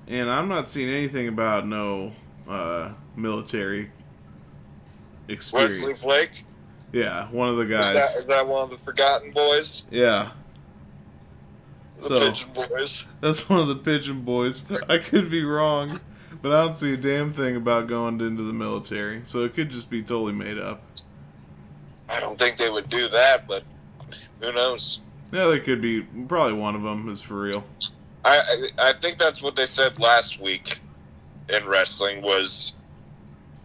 and I'm not seeing anything about no uh, military experience. Wesley. Blake. Yeah, one of the Is guys. that, is that one of the Forgotten Boys? Yeah, The So- Pigeon Boys? that's one of the Pigeon Boys. I could be wrong, but I don't see a damn thing about going into the military, so it could just be totally made up. I don't think they would do that, but who knows? Yeah, there could be. Probably one of them is for real. I, I think that's what they said last week in wrestling was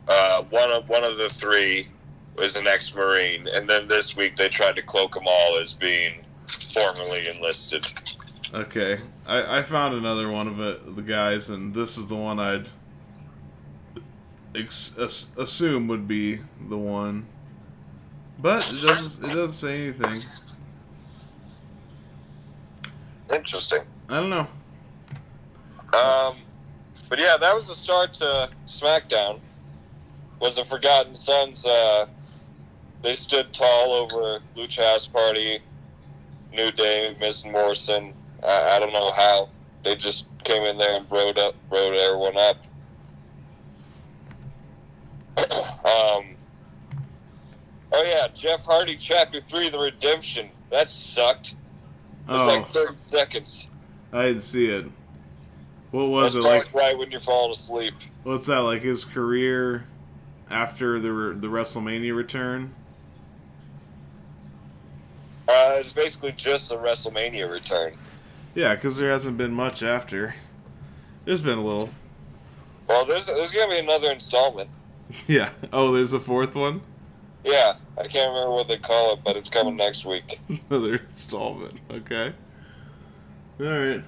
uh, one of one of the three was an ex-marine, and then this week they tried to cloak them all as being formerly enlisted. Okay, I, I found another one of it, the guys, and this is the one I'd ex- assume would be the one, but it doesn't it doesn't say anything. Interesting. I don't know. Um, but yeah, that was the start to SmackDown. Was the Forgotten Sons uh, they stood tall over Lucha House Party, New Day, Miz Morrison. I, I don't know how they just came in there and rode up, rode everyone up. um. Oh yeah, Jeff Hardy, Chapter Three, The Redemption. That sucked. It was Oh, like thirty seconds. I didn't see it. What was That's it like? right when you're falling asleep. What's that like? His career after the the WrestleMania return? Uh, it's basically just a WrestleMania return. Yeah, because there hasn't been much after. There's been a little. Well, there's there's gonna be another installment. Yeah. Oh, there's a fourth one. Yeah, I can't remember what they call it, but it's coming next week. Another installment. Okay. All right.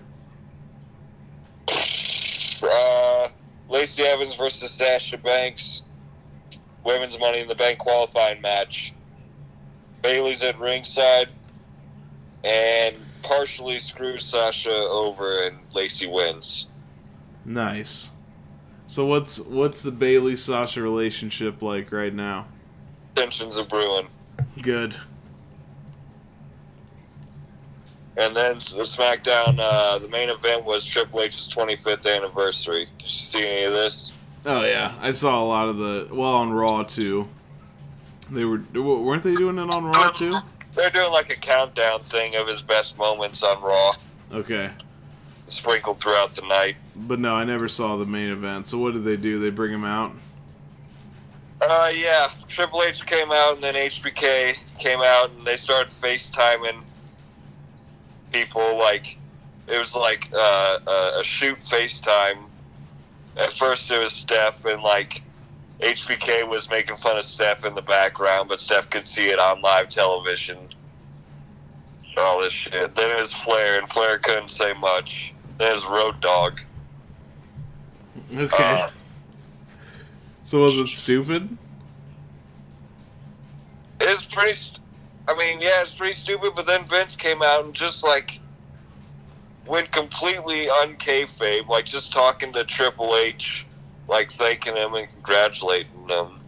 Uh, Lacey Evans versus Sasha Banks, women's Money in the Bank qualifying match. Bayley's at ringside, and partially screws Sasha over, and Lacey wins. Nice. So what's what's the Bayley Sasha relationship like right now? Tensions are brewing. Good. And then the SmackDown, uh, the main event was Triple H's 25th anniversary. Did you see any of this? Oh yeah, I saw a lot of the well on Raw too. They were weren't they doing it on Raw too? They're doing like a countdown thing of his best moments on Raw, Okay. sprinkled throughout the night. But no, I never saw the main event. So what did they do? They bring him out? Uh, yeah, Triple H came out, and then HBK came out, and they started FaceTiming people. Like, it was like uh, a, a shoot FaceTime. At first, it was Steph, and like HBK was making fun of Steph in the background, but Steph could see it on live television. All this shit. Then it was Flair, and Flair couldn't say much. Then it was Road Dog. Okay. Uh, so was it stupid? It's pretty. st- I mean, yeah, it's pretty stupid. But then Vince came out and just like went completely unkayfabe, like just talking to Triple H, like thanking him and congratulating him.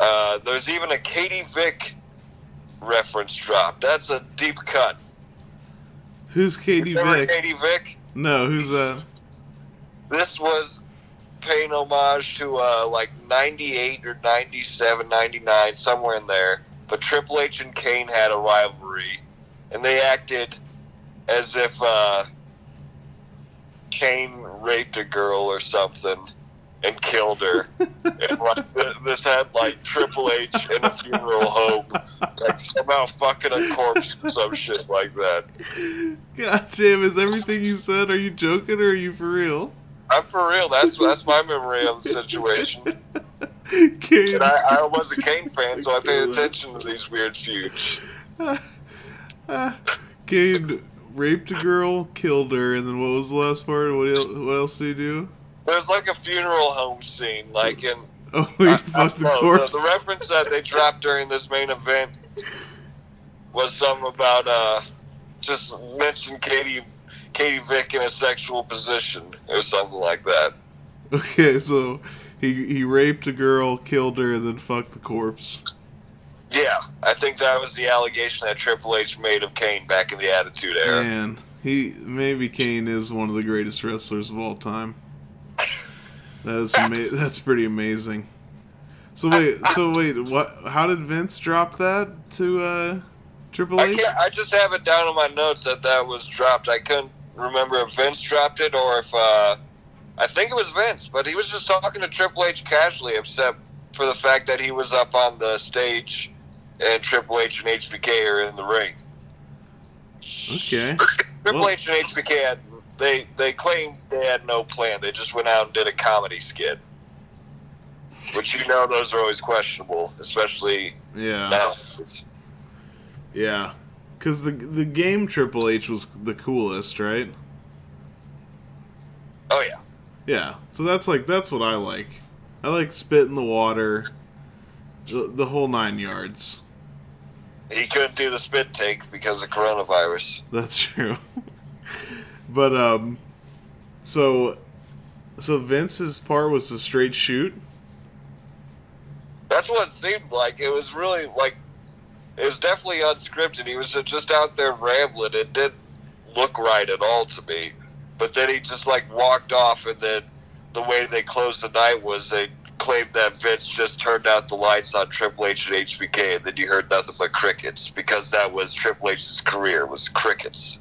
Uh, there's even a Katie Vick reference drop. That's a deep cut. Who's Katie Vick? Katie Vick? No, who's that? This was paying homage to uh, like 98 or 97, 99, somewhere in there. But Triple H and Kane had a rivalry, and they acted as if uh, Kane raped a girl or something and killed her. and like this had like Triple H in a funeral home, like somehow fucking a corpse or some shit like that. God damn, is everything you said? Are you joking or are you for real? I'm for real. That's that's my memory of the situation. Kane. And I, I was a Kane fan, so I paid attention to these weird feuds. Kane raped a girl, killed her, and then what was the last part? What else, what else did he do? There's like a funeral home scene, like in Oh, he I- I fucked the corpse. The, the reference that they dropped during this main event was something about uh, just mention Katie Katie Vick in a sexual position or something like that. Okay, so he he raped a girl, killed her, and then fucked the corpse. Yeah, I think that was the allegation that Triple H made of Kane back in the Attitude Era. Man, he maybe Kane is one of the greatest wrestlers of all time. That's ama- that's pretty amazing. So wait, so wait, what? How did Vince drop that to uh, Triple I H? I just have it down in my notes that that was dropped. I couldn't remember if Vince dropped it or if uh, I think it was Vince, but he was just talking to Triple H casually, except for the fact that he was up on the stage and Triple H and HBK are in the ring. Okay. Triple Well- H and HBK had they they claimed they had no plan. They just went out and did a comedy skit. Which you know those are always questionable, especially Yeah. now. Yeah. Cause the the game Triple H was the coolest, right? oh yeah. Yeah. So that's like that's what I like. I like spit in the water, the the whole nine yards. He couldn't do the spit take because of coronavirus. That's true. but um, so so Vince's part was a straight shoot. That's what it seemed like. It was really like it was definitely unscripted. He was just out there rambling. It didn't look right at all to me. But then he just like walked off, and then the way they closed the night was they claimed that Vince just turned out the lights on Triple H and HBK, and then you heard nothing but crickets because that was Triple H's career was crickets.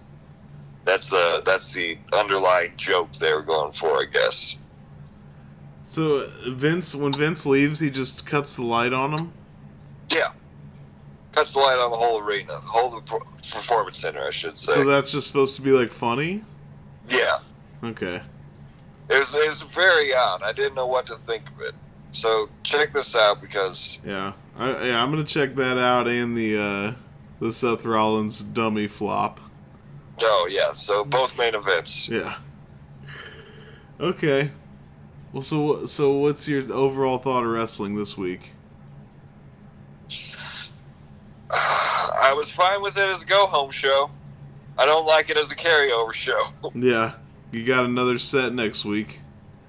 That's uh that's the underlying joke they were going for, I guess. So Vince, when Vince leaves, he just cuts the light on him. Yeah, cuts the light on the whole arena, the whole performance center, I should say. So that's just supposed to be like funny. Yeah, Okay. it was it was very odd. I didn't know what to think of it. So check this out because Yeah. I, yeah, I'm gonna check that out and the uh, the Seth Rollins dummy flop. oh yeah, so both main events. Yeah. Okay. Well, so so what's your overall thought of wrestling this week? I was fine with it as a go home show. I don't like it as a carryover show. Yeah, you got another set next week.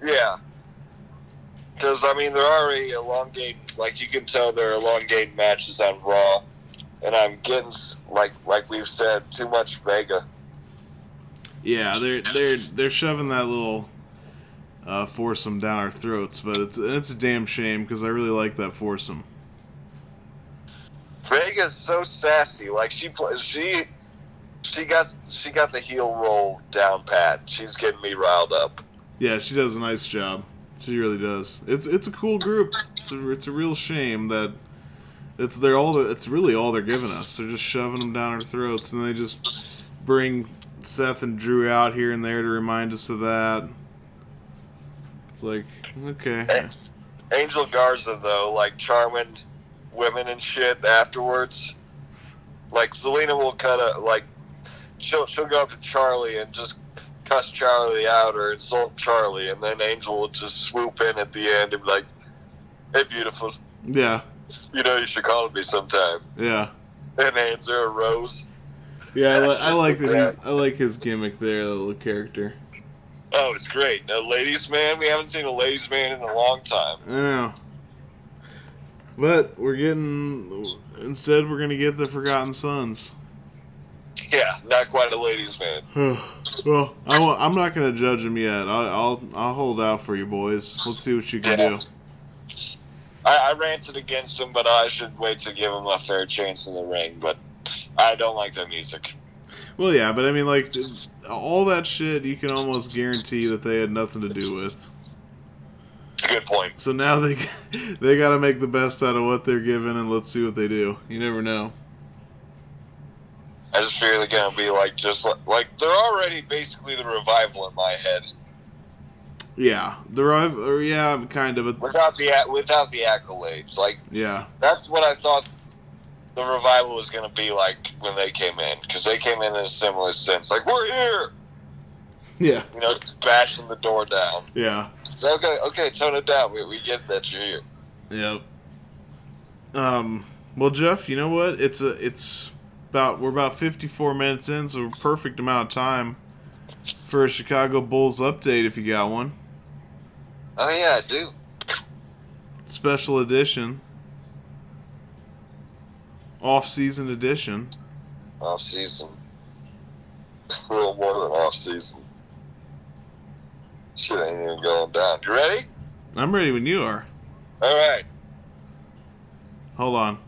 yeah. Because, I mean, they're already elongating, like, you can tell they're elongating matches on Raw. And I'm getting, like like we've said, too much Vega. Yeah, they're they're they're shoving that little uh, foursome down our throats, but it's it's a damn shame because I really like that foursome. Vega's so sassy. Like, she plays, she. She got she got the heel roll down pat. She's getting me riled up. Yeah, she does a nice job. She really does. It's it's a cool group. It's a, it's a real shame that it's they're all it's really all they're giving us. They're just shoving them down our throats, and they just bring Seth and Drew out here and there to remind us of that. It's like okay, Angel Garza though, like charming women and shit afterwards. Like Zelina will kind of like she'll she'll go up to Charly and just cuss Charly out or insult Charly, and then Angel will just swoop in at the end and be like, "Hey, beautiful, yeah, you know you should call me sometime," yeah, and hands her a rose. yeah. I, li- I like that. I like his gimmick there, that little character. Oh, it's great. A ladies' man. We haven't seen a ladies' man in a long time. Know. But we're getting instead we're gonna get the Forgotten Sons. Yeah, not quite a ladies' man. well, I I'm not gonna judge him yet. I'll, I'll I'll hold out for you boys. Let's see what you can Yeah. do. I, I ranted against him, but I should wait to give him a fair chance in the ring. But I don't like their music. Well, yeah, but I mean, like all that shit, you can almost guarantee that they had nothing to do with. It's a good point. So now they they got to make the best out of what they're given, and let's see what they do. You never know. I just figure they're gonna be like just like, like they're already basically the revival in my head Yeah, the or yeah, kind of. But without the without the accolades. Like yeah, that's what I thought the revival was gonna be like when they came in because they came in in a similar sense. Like we're here, yeah, you know, bashing the door down. yeah. Okay, okay, tone it down. We, we get that you're here. Yep. Um. Well, Jeff, you know what? It's a. It's about. We're about fifty-four minutes in, so perfect amount of time for a Chicago Bulls update. If you got one, Oh yeah, I do. special edition, off-season edition. Off season. A little more than off season. Shit ain't even going down. You ready? I'm ready when you are. All right. Hold on.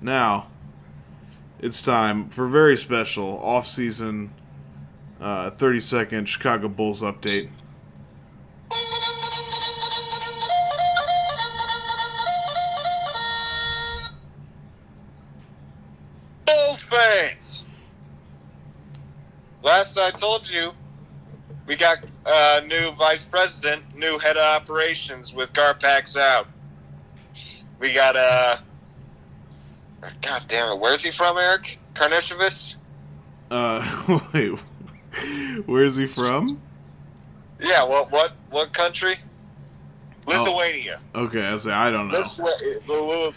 Now, it's time for a very special off-season, uh, thirty-second Chicago Bulls update. Bulls fans. Last I told you, we got a new vice president, new head of operations with Garpax out. We got uh God damn it, where's he from, Eric? Karnisovas? Uh, wait, where's he from? Yeah, what what what country? Lithuania. Okay, I say I don't know. Lithu-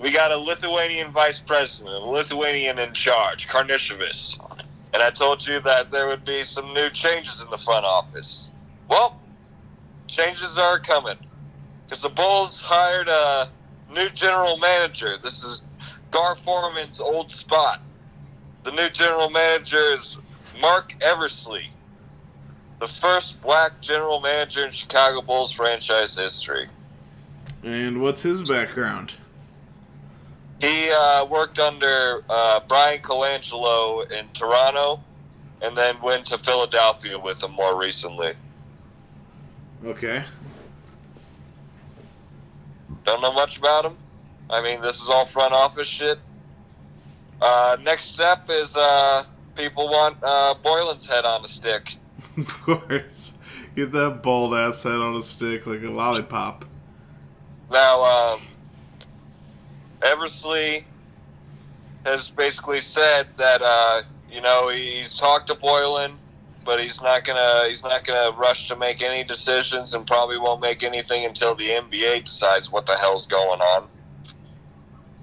We got a Lithuanian vice president, a Lithuanian in charge, Karnisovas. And I told you that there would be some new changes in the front office. Well, changes are coming. Because the Bulls hired a new general manager. This is Gar Forman's old spot. The new general manager is Marc Eversley, the first black general manager in Chicago Bulls franchise history. And what's his background? He uh, worked under uh, Bryan Colangelo in Toronto, and then went to Philadelphia with him more recently. Okay. Don't know much about him. I mean, this is all front office shit. Uh, next step is uh, people want uh, Boylen's head on a stick. Of course. Get that bald ass head on a stick like a lollipop. Now, um, Eversley has basically said that uh, you know he's talked to Boylen, but he's not gonna he's not gonna rush to make any decisions, and probably won't make anything until the NBA decides what the hell's going on.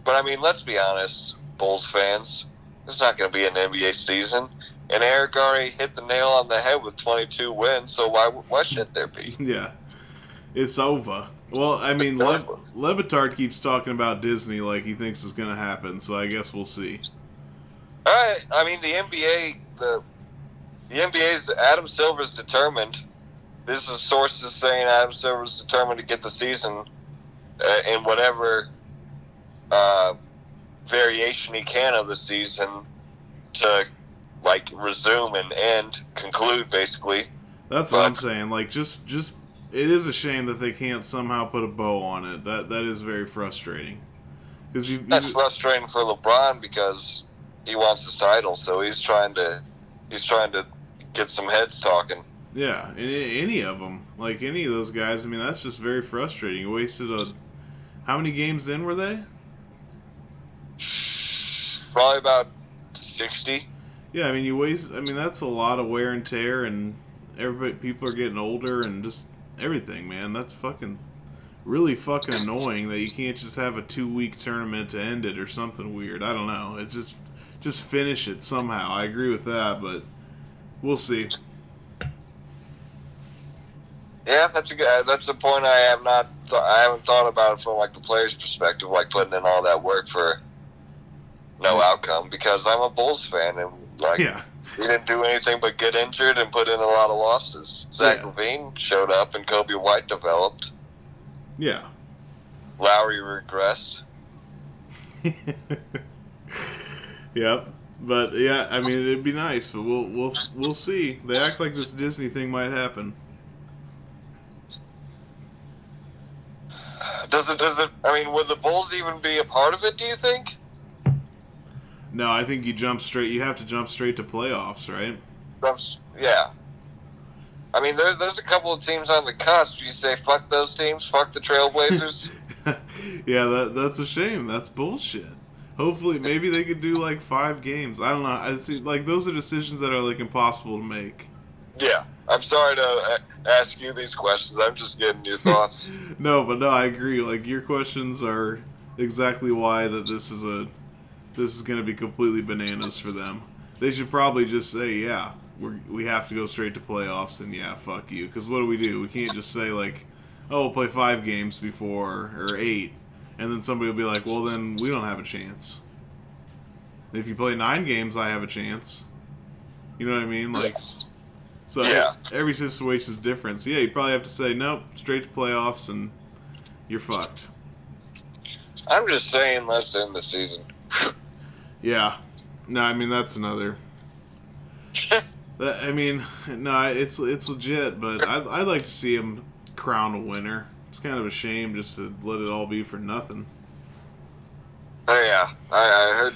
But I mean, let's be honest, Bulls fans, it's not gonna be an NBA season. And Eric already hit the nail on the head with 22 wins, so why why should there be? Yeah. It's over. Well, I mean, Le- Levitard keeps talking about Disney like he thinks it's going to happen, so I guess we'll see. All right. I mean, the NBA, the the NBA's Adam Silver's determined. This is sources saying Adam Silver's determined to get the season uh, in whatever uh, variation he can of the season to like resume and end, conclude basically. That's what I'm saying. Like, just, just, it is a shame that they can't somehow put a bow on it. That that is very frustrating. Because you, That's you frustrating for LeBron because he wants his title, so he's trying to he's trying to get some heads talking. yeah, any, any of them, like any of those guys. I mean, that's just very frustrating. You wasted a. How many games in were they? Probably about sixty. Yeah, I mean, you waste. I mean, that's a lot of wear and tear, and everybody, people are getting older, and just everything, man. That's fucking really fucking annoying that you can't just have a two week tournament to end it or something weird. I don't know. It's just just finish it somehow. I agree with that, but we'll see. Yeah, that's a good. Uh, that's a point I have not. Th- I haven't thought about it from like the player's perspective, like putting in all that work for no outcome. Because I'm a Bulls fan, and like Yeah, he didn't do anything but get injured and put in a lot of losses. Zach Yeah. LaVine showed up, and Coby White developed. yeah. Lauri regressed. yep. But yeah, I mean, it'd be nice, but we'll we'll we'll see. They act like this Disney thing might happen. Does it? Does it? I mean, would the Bulls even be a part of it? Do you think? No, I think you jump straight. You have to jump straight to playoffs, right? Yeah. I mean, there, there's a couple of teams on the cusp. You say, fuck those teams, fuck the Trailblazers. yeah, that that's a shame. That's bullshit. Hopefully, maybe they could do like five games. I don't know. I see, like those are decisions that are like impossible to make. yeah. I'm sorry to uh, ask you these questions. I'm just getting your thoughts. No, but no, I agree. Like your questions are exactly why that this is a this is going to be completely bananas for them. They should probably just say, yeah, we we have to go straight to playoffs, and yeah, fuck you. Because what do we do? We can't just say like, oh, we'll play five games before or eight, and then somebody will be like, well, then we don't have a chance. If you play nine games, I have a chance. You know what I mean? Like, so Yeah. every situation is different. So yeah, you probably have to say nope, straight to playoffs, and you're fucked. I'm just saying, let's end the season. Yeah. No, I mean that's another. That, I mean, no, it's it's legit, but I'd, I'd like to see him crown a winner. It's kind of a shame just to let it all be for nothing. Oh, yeah. I, I heard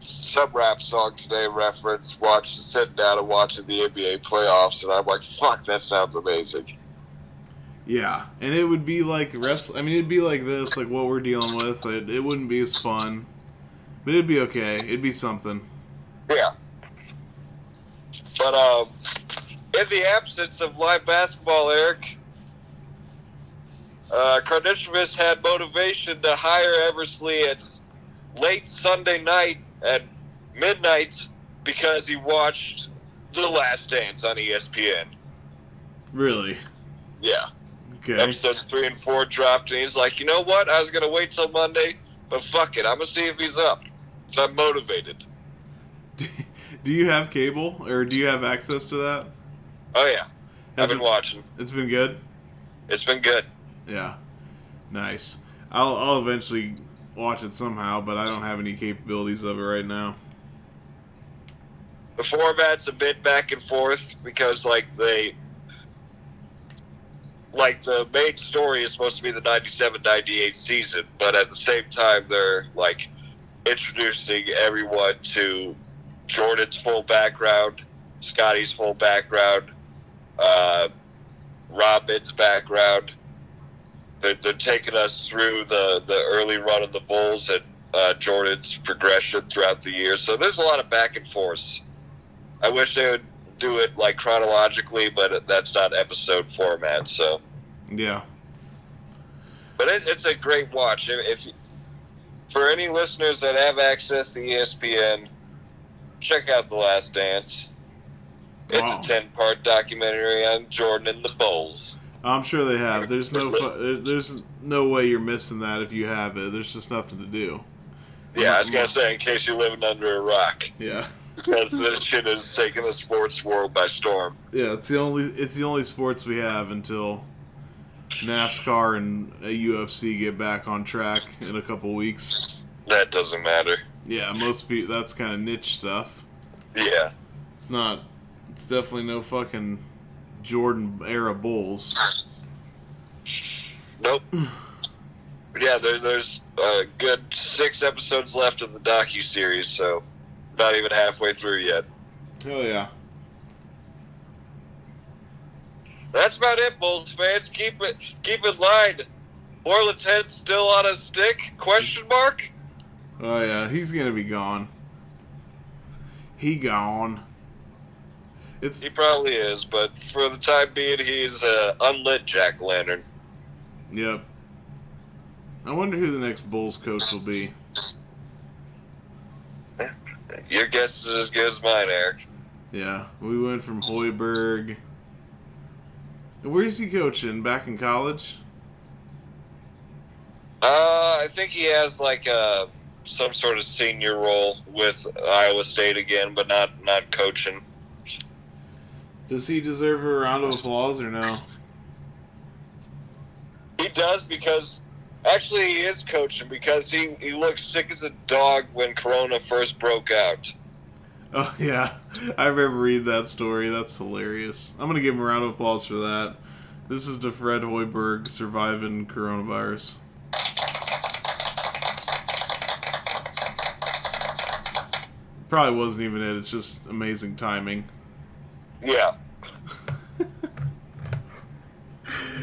some rap song today reference watch sitting down and watching the NBA playoffs, and I'm like, fuck, that sounds amazing. Yeah, and it would be like rest. I mean, it'd be like this, like what we're dealing with. It, it wouldn't be as fun, but it'd be okay. It'd be something. Yeah. But um, in the absence of live basketball, Eric, uh, had motivation to hire Eversley at late Sunday night at midnight because he watched The Last Dance on ESPN. Really, Yeah. Okay. Episodes three and four dropped, and he's like, you know what? I was gonna wait till Monday, but fuck it, I'm gonna see if he's up. So I'm motivated. Do you have cable or do you have access to that? Oh yeah, Has I've been it- watching. It's been good. It's been good. Yeah. Nice. I'll I'll eventually watch it somehow, but I don't have any capabilities of it right now. The format's a bit back and forth because like they like the main story is supposed to be the 97-98 season but at the same time they're like introducing everyone to jordan's full background Scottie's full background uh, Rodman's background they're, they're taking us through the, the early run of the bulls and uh, jordan's progression throughout the year so there's a lot of back and forth I wish they would do it like chronologically, but that's not episode format. So, Yeah. but it, it's a great watch. If, if for any listeners that have access to ESPN, check out The Last Dance. It's Wow. a ten-part documentary on Jordan and the Bulls. I'm sure they have. There's no fu- there's no way you're missing that if you have it. There's just nothing to do. Yeah, I was gonna say in case you're living under a rock, Yeah. because this shit is taking the sports world by storm. Yeah, it's the only it's the only sports we have until NASCAR and UFC get back on track in a couple weeks. That doesn't matter. Yeah, most people that's kind of niche stuff. Yeah. It's not. It's definitely no fucking Jordan era Bulls. Nope. Yeah, there, there's a good six episodes left of the docu series, so not even halfway through yet. Hell yeah. That's about it, Bulls fans. Keep it keep in line. Boylen's head still on a stick? Question mark. Oh yeah, he's gonna be gone. He gone. It's He probably is, but for the time being, he's uh, unlit Jack Lantern. yep. I wonder who the next Bulls coach will be. Your guess is as good as mine, Eric. Yeah, we went from Hoiberg. Where's he coaching? Back in college? Uh, I think he has like uh, some sort of senior role with Iowa State again, but not not coaching. Does he deserve a round of applause or no? He does because actually he is coaching because he, he looked sick as a dog when Corona first broke out. Oh yeah, I remember reading that story. That's hilarious. I'm gonna give him a round of applause for that. This is to Fred Hoiberg surviving coronavirus. Probably wasn't even it. It's just amazing timing. Yeah.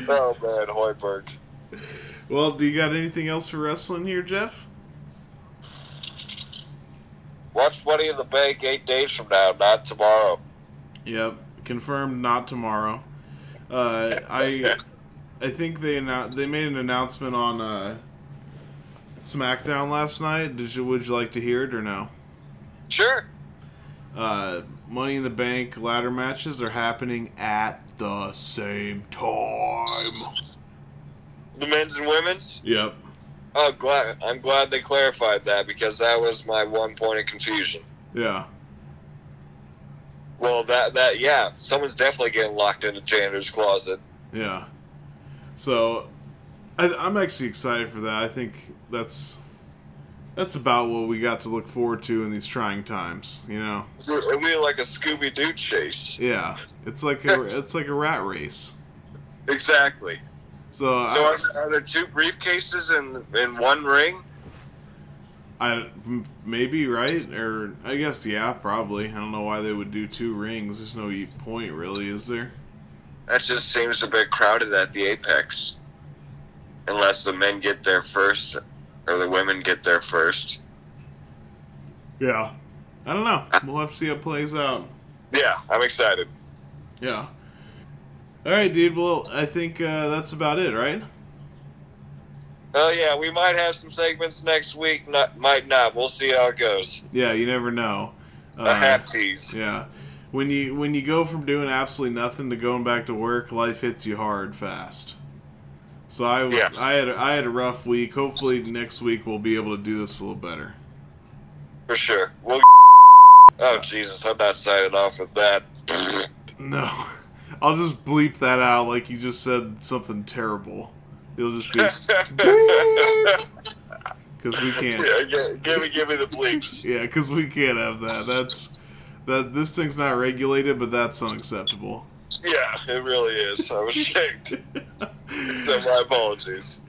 oh man, Hoiberg. Well, do you got anything else for wrestling here, Jeff? Watch Money in the Bank eight days from now, not tomorrow. Yep, confirmed. Not tomorrow. Uh, I, I think they annou- they made an announcement on uh, SmackDown last night. Did you would you like to hear it or no? Sure. Uh, Money in the Bank ladder matches are happening at the same time. The men's and women's. Yep. Oh, glad I'm glad they clarified that because that was my one point of confusion. Yeah. Well, that that yeah, someone's definitely getting locked in a janitor's closet. Yeah. So, I, I'm actually excited for that. I think that's that's about what we got to look forward to in these trying times. You know. It'll be like a Scooby Doo chase. Yeah. It's like a it's like a rat race. Exactly. So, So I, are, are there two briefcases in in one ring? I maybe right or I guess yeah probably. I don't know why they would do two rings. There's no e- point really, is there? That just seems a bit crowded at the apex. Unless the men get there first, or the women get there first. Yeah. I don't know. We'll have to see how it plays out. Yeah, I'm excited. Yeah. All right, dude. Well, I think uh, that's about it, right? Oh yeah, we might have some segments next week. Not might not. We'll see how it goes. Yeah, you never know. Uh, half tease. Yeah. When you when you go from doing absolutely nothing to going back to work, life hits you hard fast. So I was Yeah. I had a, I had a rough week. Hopefully next week we'll be able to do this a little better. For sure. We'll. Oh Jesus! I'm not signing off with that. No, I'll just bleep that out like you just said something terrible. It'll just be because we can't. yeah, gi- give me, give me the bleeps. Yeah, because we can't have that. That's that. This thing's not regulated, but that's unacceptable. Yeah, it really is. I'm ashamed. So my apologies.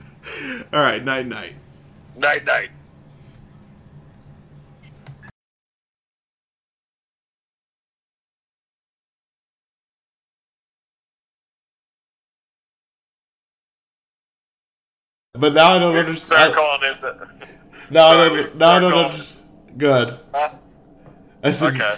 All right, night night. Night night. But now I don't Start understand. calling in. The, Now I Sorry, don't. Now I don't understand. Good. Huh? I said. Okay.